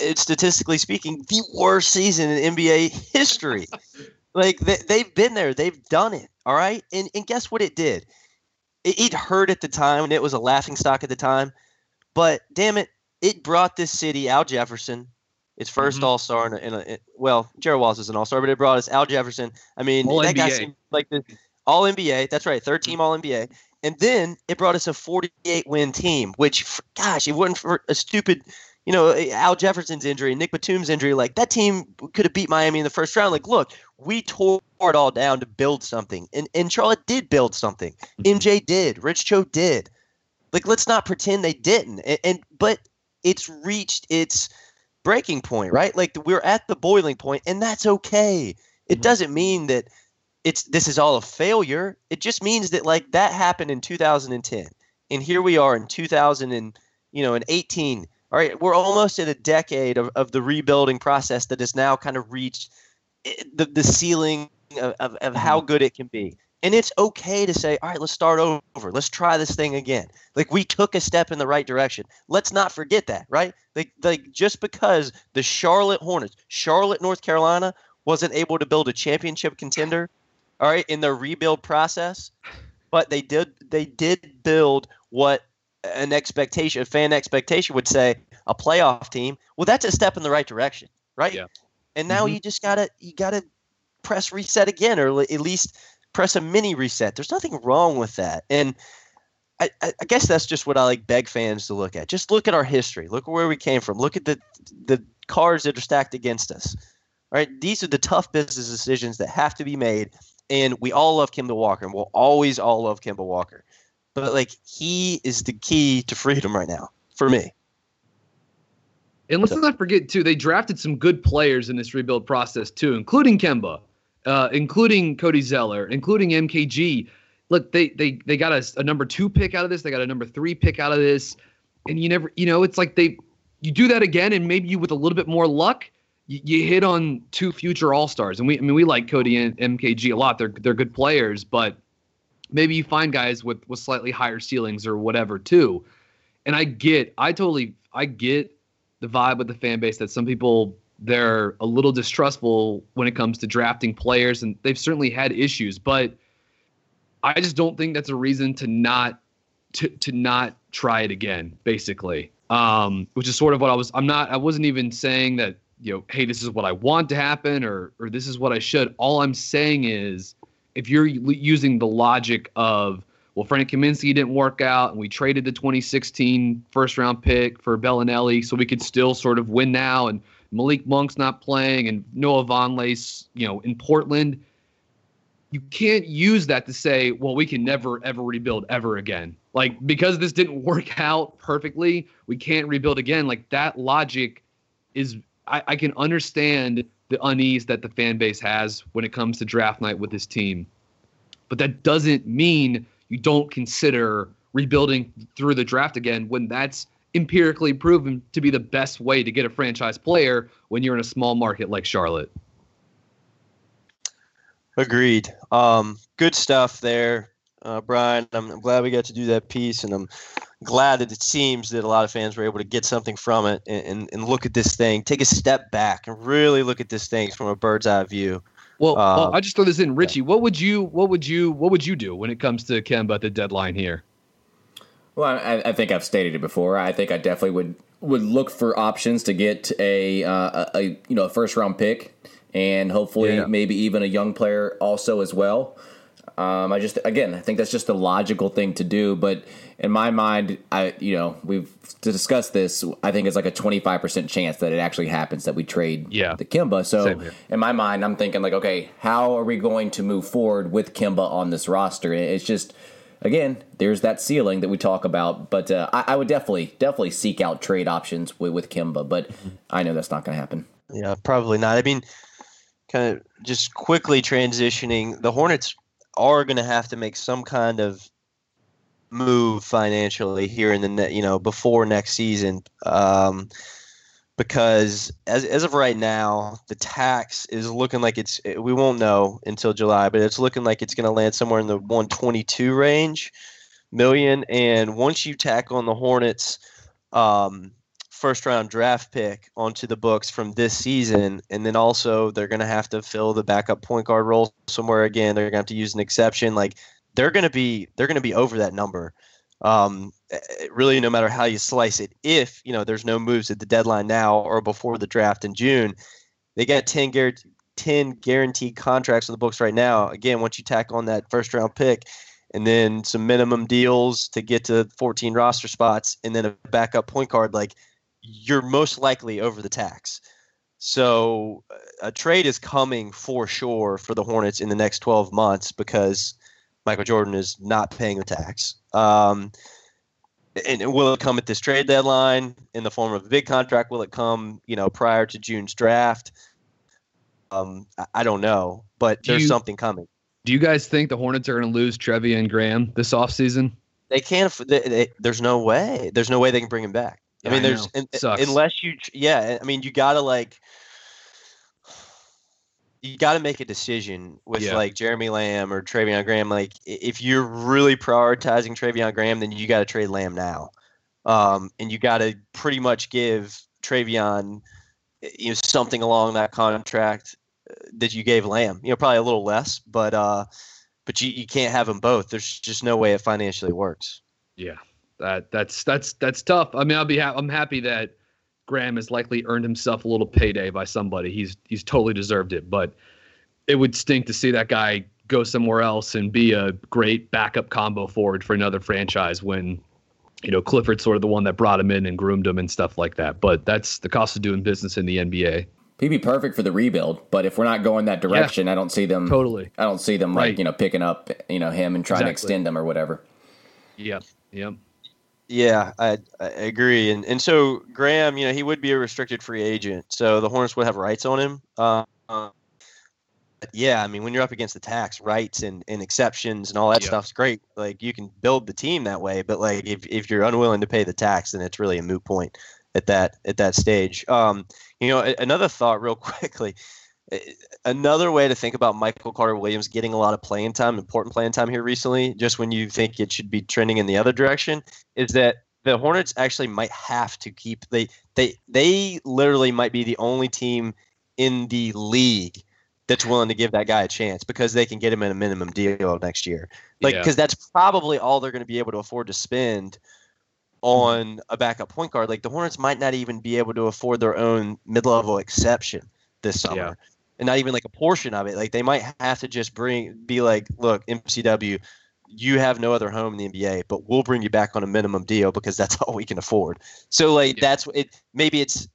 eh, statistically speaking, the worst season in NBA history. like they, they've been there, they've done it. All right, and and guess what? It did. It, it hurt at the time, and it was a laughing stock at the time. But damn it, it brought this city Al Jefferson, its 1st mm-hmm. All Star, in, a, in a, well, Gerald Wallace is an All Star, but it brought us Al Jefferson. I mean, all that NBA. guy seemed like the All NBA. That's right, third team All NBA. And then it brought us a 48 win team, which, gosh, it wasn't for a stupid, you know, Al Jefferson's injury, Nick Batum's injury. Like that team could have beat Miami in the first round. Like, look, we tore it all down to build something. And, and Charlotte did build something. MJ mm-hmm. did. Rich Cho did. Like, let's not pretend they didn't. And, and but it's reached its breaking point, right? Like we're at the boiling point, and that's okay. It mm-hmm. doesn't mean that it's this is all a failure. It just means that like that happened in 2010, and here we are in 2000 and you know in 18. All right, we're almost in a decade of, of the rebuilding process that has now kind of reached eh, the the ceiling of, of, of how mm-hmm. good it can be. And it's okay to say, all right, let's start over. Let's try this thing again. Like we took a step in the right direction. Let's not forget that, right? Like, like just because the Charlotte Hornets, Charlotte, North Carolina, wasn't able to build a championship contender all right, in the rebuild process, but they did they did build what an expectation, a fan expectation would say, a playoff team. Well, that's a step in the right direction, right? Yeah. And now mm-hmm. you just gotta you gotta press reset again, or at least press a mini reset. There's nothing wrong with that, and I, I, guess that's just what I like beg fans to look at. Just look at our history. Look at where we came from. Look at the the cards that are stacked against us. All right, these are the tough business decisions that have to be made and we all love Kemba Walker, and we'll always all love Kemba Walker. But like he is the key to freedom right now for me. And let's so. not forget too, they drafted some good players in this rebuild process too, including Kemba, uh, including Cody Zeller, including MKG. Look, they they they got a, a number two pick out of this. They got a number three pick out of this, and you never, you know, it's like they you do that again, and maybe you with a little bit more luck, you, you hit on two future All Stars, and we I mean we like Cody and MKG a lot. They're they're good players, but maybe you find guys with with slightly higher ceilings or whatever too. And I get, I totally, I get the vibe with the fan base that some people they're a little distrustful when it comes to drafting players, and they've certainly had issues, but I just don't think that's a reason to not to to not try it again, basically. Um, which is sort of what I was. I'm not. I wasn't even saying that you know, hey, this is what I want to happen or or this is what I should. All I'm saying is if you're using the logic of well, Frank Kaminsky didn't work out, and we traded the 2016 first round pick for Belinelli, so we could still sort of win now. And Malik Monk's not playing, and Noah Vonleh's, you know, in Portland. You can't use that to say, well, we can never ever rebuild ever again. Like because this didn't work out perfectly, we can't rebuild again. Like that logic is I, I can understand the unease that the fan base has when it comes to draft night with this team. But that doesn't mean you don't consider rebuilding through the draft again when that's empirically proven to be the best way to get a franchise player when you're in a small market like Charlotte. Agreed. Um, good stuff there, uh, Brian. I'm, I'm glad we got to do that piece, and I'm glad that it seems that a lot of fans were able to get something from it and, and, and look at this thing, take a step back, and really look at this thing from a bird's eye view. Well, uh, well I just throw this in, Richie. What would you, what would you, what would you do when it comes to Kemba at the deadline here? Well, I, I, think I've stated it before. I think I definitely would would look for options to get a uh, a, a, you know a first round pick and hopefully yeah. maybe even a young player also as well. Um, I just again I think that's just a logical thing to do, but in my mind, I you know we've to discuss this. I think it's like a twenty five percent chance that it actually happens that we trade yeah. the Kemba. So in my mind, I'm thinking like, okay, how are we going to move forward with Kemba on this roster? It's just again, there's that ceiling that we talk about. But uh, I, I, would definitely, definitely seek out trade options with, with Kemba. But I know that's not going to happen. Yeah, probably not. I mean, kind of just quickly transitioning, the Hornets are going to have to make some kind of move financially here in the ne- you know before next season. Um, because as as of right now, the tax is looking like it's we won't know until July, but it's looking like it's going to land somewhere in the 122 range million. And once you tack on the Hornets um, first round draft pick onto the books from this season, and then also they're going to have to fill the backup point guard role somewhere again. They're going to have to use an exception. Like they're going to be they're going to be over that number um, eh, really no matter how you slice it if you know there's no moves at the deadline now or before the draft in june they got 10 guaranteed 10 guaranteed contracts on the books right now again once you tack on that first round pick and then some minimum deals to get to 14 roster spots and then a backup point guard like you're most likely over the tax so a trade is coming for sure for the hornets in the next 12 months because Michael Jordan is not paying the tax. Um, and will it come at this trade deadline in the form of a big contract? Will it come, you know, prior to June's draft? Um, I don't know, but do there's you, something coming. Do you guys think the Hornets are going to lose Treveon Graham this offseason? They can't. They, they, there's no way. There's no way they can bring him back. I mean, I there's in, unless you. Yeah, I mean, you got to like you got to make a decision with yeah. like Jeremy Lamb or Treveon Graham. Like, if you're really prioritizing Treveon Graham, then you got to trade Lamb now, um, and you got to pretty much give Treveon, you know, something along that contract uh, that you gave Lamb. You know, probably a little less, but uh, but you, you can't have them both. There's just no way it financially works. Yeah, that that's that's that's tough. I mean, I'll be ha- I'm happy that Graham has likely earned himself a little payday by somebody. He's he's totally deserved it, but it would stink to see that guy go somewhere else and be a great backup combo forward for another franchise when you know Clifford's sort of the one that brought him in and groomed him and stuff like that. But that's the cost of doing business in the NBA. He'd be perfect for the rebuild, but if we're not going that direction, yeah, I don't see them totally. I don't see them right. like you know picking up you know him and trying exactly. to extend him or whatever. Yep. Yep. Yeah, I, I agree, and and so Graham, you know, he would be a restricted free agent, so the Hornets would have rights on him. Uh, uh, yeah, I mean, when you're up against the tax rights and, and exceptions and all that stuff's great. Like you can build the team that way, but like if, if you're unwilling to pay the tax, then it's really a moot point at that at that stage. Um, you know, another thought, real quickly. Another way to think about Michael Carter Williams getting a lot of playing time, important playing time here recently, just when you think it should be trending in the other direction, is that the Hornets actually might have to keep they they they literally might be the only team in the league that's willing to give that guy a chance because they can get him in a minimum deal next year. Like because yeah. that's probably all they're going to be able to afford to spend on a backup point guard. Like the Hornets might not even be able to afford their own mid-level exception this summer. Yeah and not even like a portion of it. Like they might have to just bring, be like, look, MCW, you have no other home in the NBA, but we'll bring you back on a minimum deal because that's all we can afford. So like yeah. that's it. Maybe it's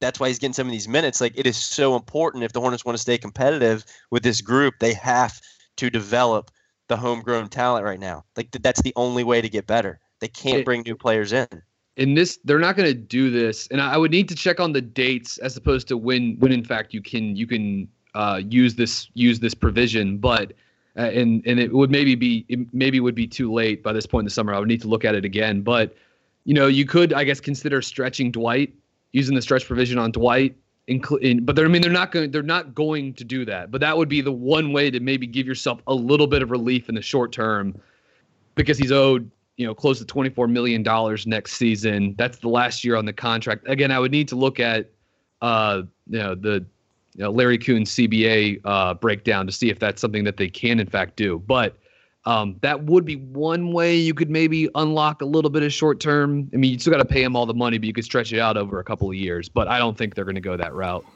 that's why he's getting some of these minutes. Like it is so important if the Hornets want to stay competitive with this group, they have to develop the homegrown talent right now. Like that's the only way to get better. They can't bring new players in in this they're not going to do this and I, would need to check on the dates as opposed to when when in fact you can you can uh, use this use this provision but uh, and and it would maybe be it maybe would be too late by this point in the summer i would need to look at it again but you know, you could, I guess, consider stretching Dwight, using the stretch provision on Dwight. In, but I mean, they're not going. They're not going to do that. But that would be the one way to maybe give yourself a little bit of relief in the short term, because he's owed, you know, close to twenty four million dollars next season. That's the last year on the contract. Again, I would need to look at, uh, you know, the you know, Larry Coon CBA uh, breakdown to see if that's something that they can in fact do. But um, that would be one way you could maybe unlock a little bit of short term. I mean, you still got to pay him all the money, but you could stretch it out over a couple of years. But I don't think they're going to go that route.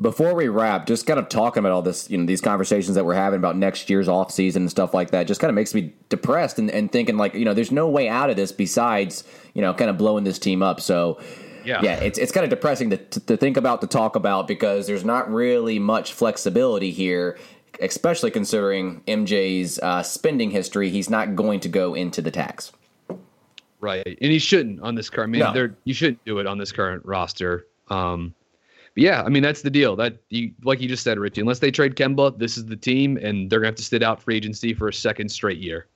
Before we wrap, just kind of talking about all this, you know, these conversations that we're having about next year's off season and stuff like that, just kind of makes me depressed and, and thinking like, you know, there's no way out of this besides, you know, kind of blowing this team up. So, yeah, yeah it's, it's kind of depressing to, to, to think about, to talk about, because there's not really much flexibility here especially considering MJ's uh, spending history. He's not going to go into the tax. Right, and he shouldn't on this current. I mean, no. you shouldn't do it on this current roster. Um, but yeah, I mean that's the deal. That you, like you just said, Richie. Unless they trade Kemba, this is the team, and they're gonna have to sit out free agency for a second straight year.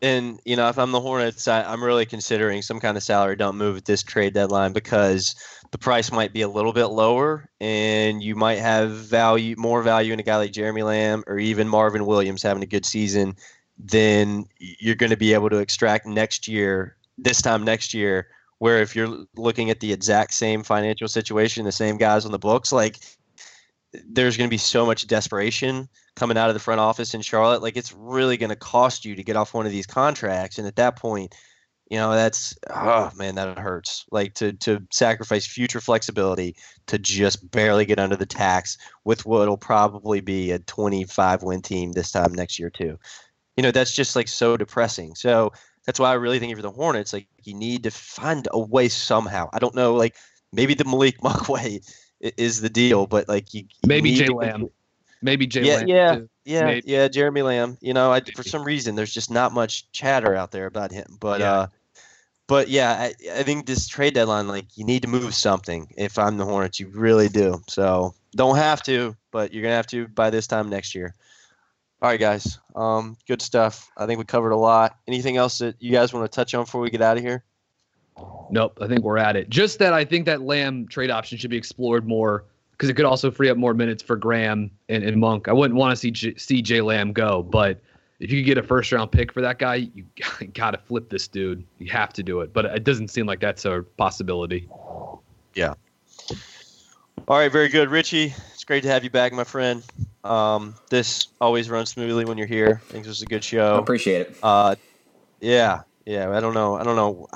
And you know, if I'm the Hornets, I, I'm really considering some kind of salary dump move at this trade deadline because the price might be a little bit lower, and you might have value more value in a guy like Jeremy Lamb or even Marvin Williams having a good season than you're going to be able to extract next year. This time next year, where if you're looking at the exact same financial situation, the same guys on the books, like there's going to be so much desperation coming out of the front office in Charlotte. Like it's really going to cost you to get off one of these contracts, and at that point you know that's oh man that hurts. Like to to sacrifice future flexibility to just barely get under the tax with what'll probably be a 25 win team this time next year too. You know that's just like so depressing. So that's why i really think if for the hornets like you need to find a way somehow i don't know like maybe the malik monk way is the deal but like you, you maybe jay lamb maybe jay yeah lamb yeah too. Yeah, Maybe. yeah, Jeremy Lamb. You know, I, for some reason, there's just not much chatter out there about him. But yeah. uh, but yeah, I, I think this trade deadline, like you need to move something. If I'm the Hornets, you really do. So don't have to, but you're gonna have to by this time next year. All right, guys. Um, good stuff. I think we covered a lot. Anything else that you guys want to touch on before we get out of here? Nope. I think we're at it. Just that I think that Lamb trade option should be explored more because it could also free up more minutes for Graham and, and Monk. I wouldn't want to see J- see Jay Lamb go, but if you could get a first round pick for that guy, you got to flip this dude. You have to do it. But it doesn't seem like that's a possibility. Yeah. All right, very good, Richie. It's great to have you back, my friend. Um, this always runs smoothly when you're here. I think this was a good show. I appreciate it. Uh, yeah, yeah. I don't know. I don't know.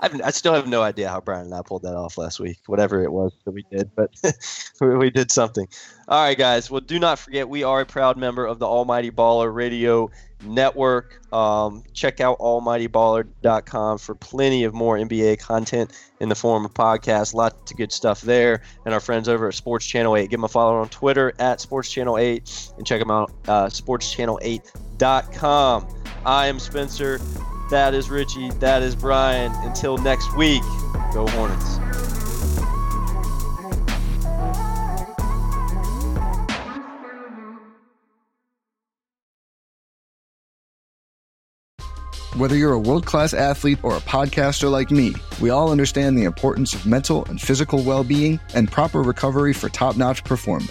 I still have no idea how Brian and I pulled that off last week. Whatever it was that we did, but we did something. All right, guys. Well, do not forget we are a proud member of the Almighty Baller Radio Network. Um, check out almightyballer.com for plenty of more NBA content in the form of podcasts. Lots of good stuff there. And our friends over at Sports Channel 8. Give them a follow on Twitter at Sports Channel 8 and check them out uh, sportschannel8.com. I am Spencer. That is Richie. That is Brian. Until next week, go Hornets. Whether you're a world class athlete or a podcaster like me, we all understand the importance of mental and physical well being and proper recovery for top notch performance.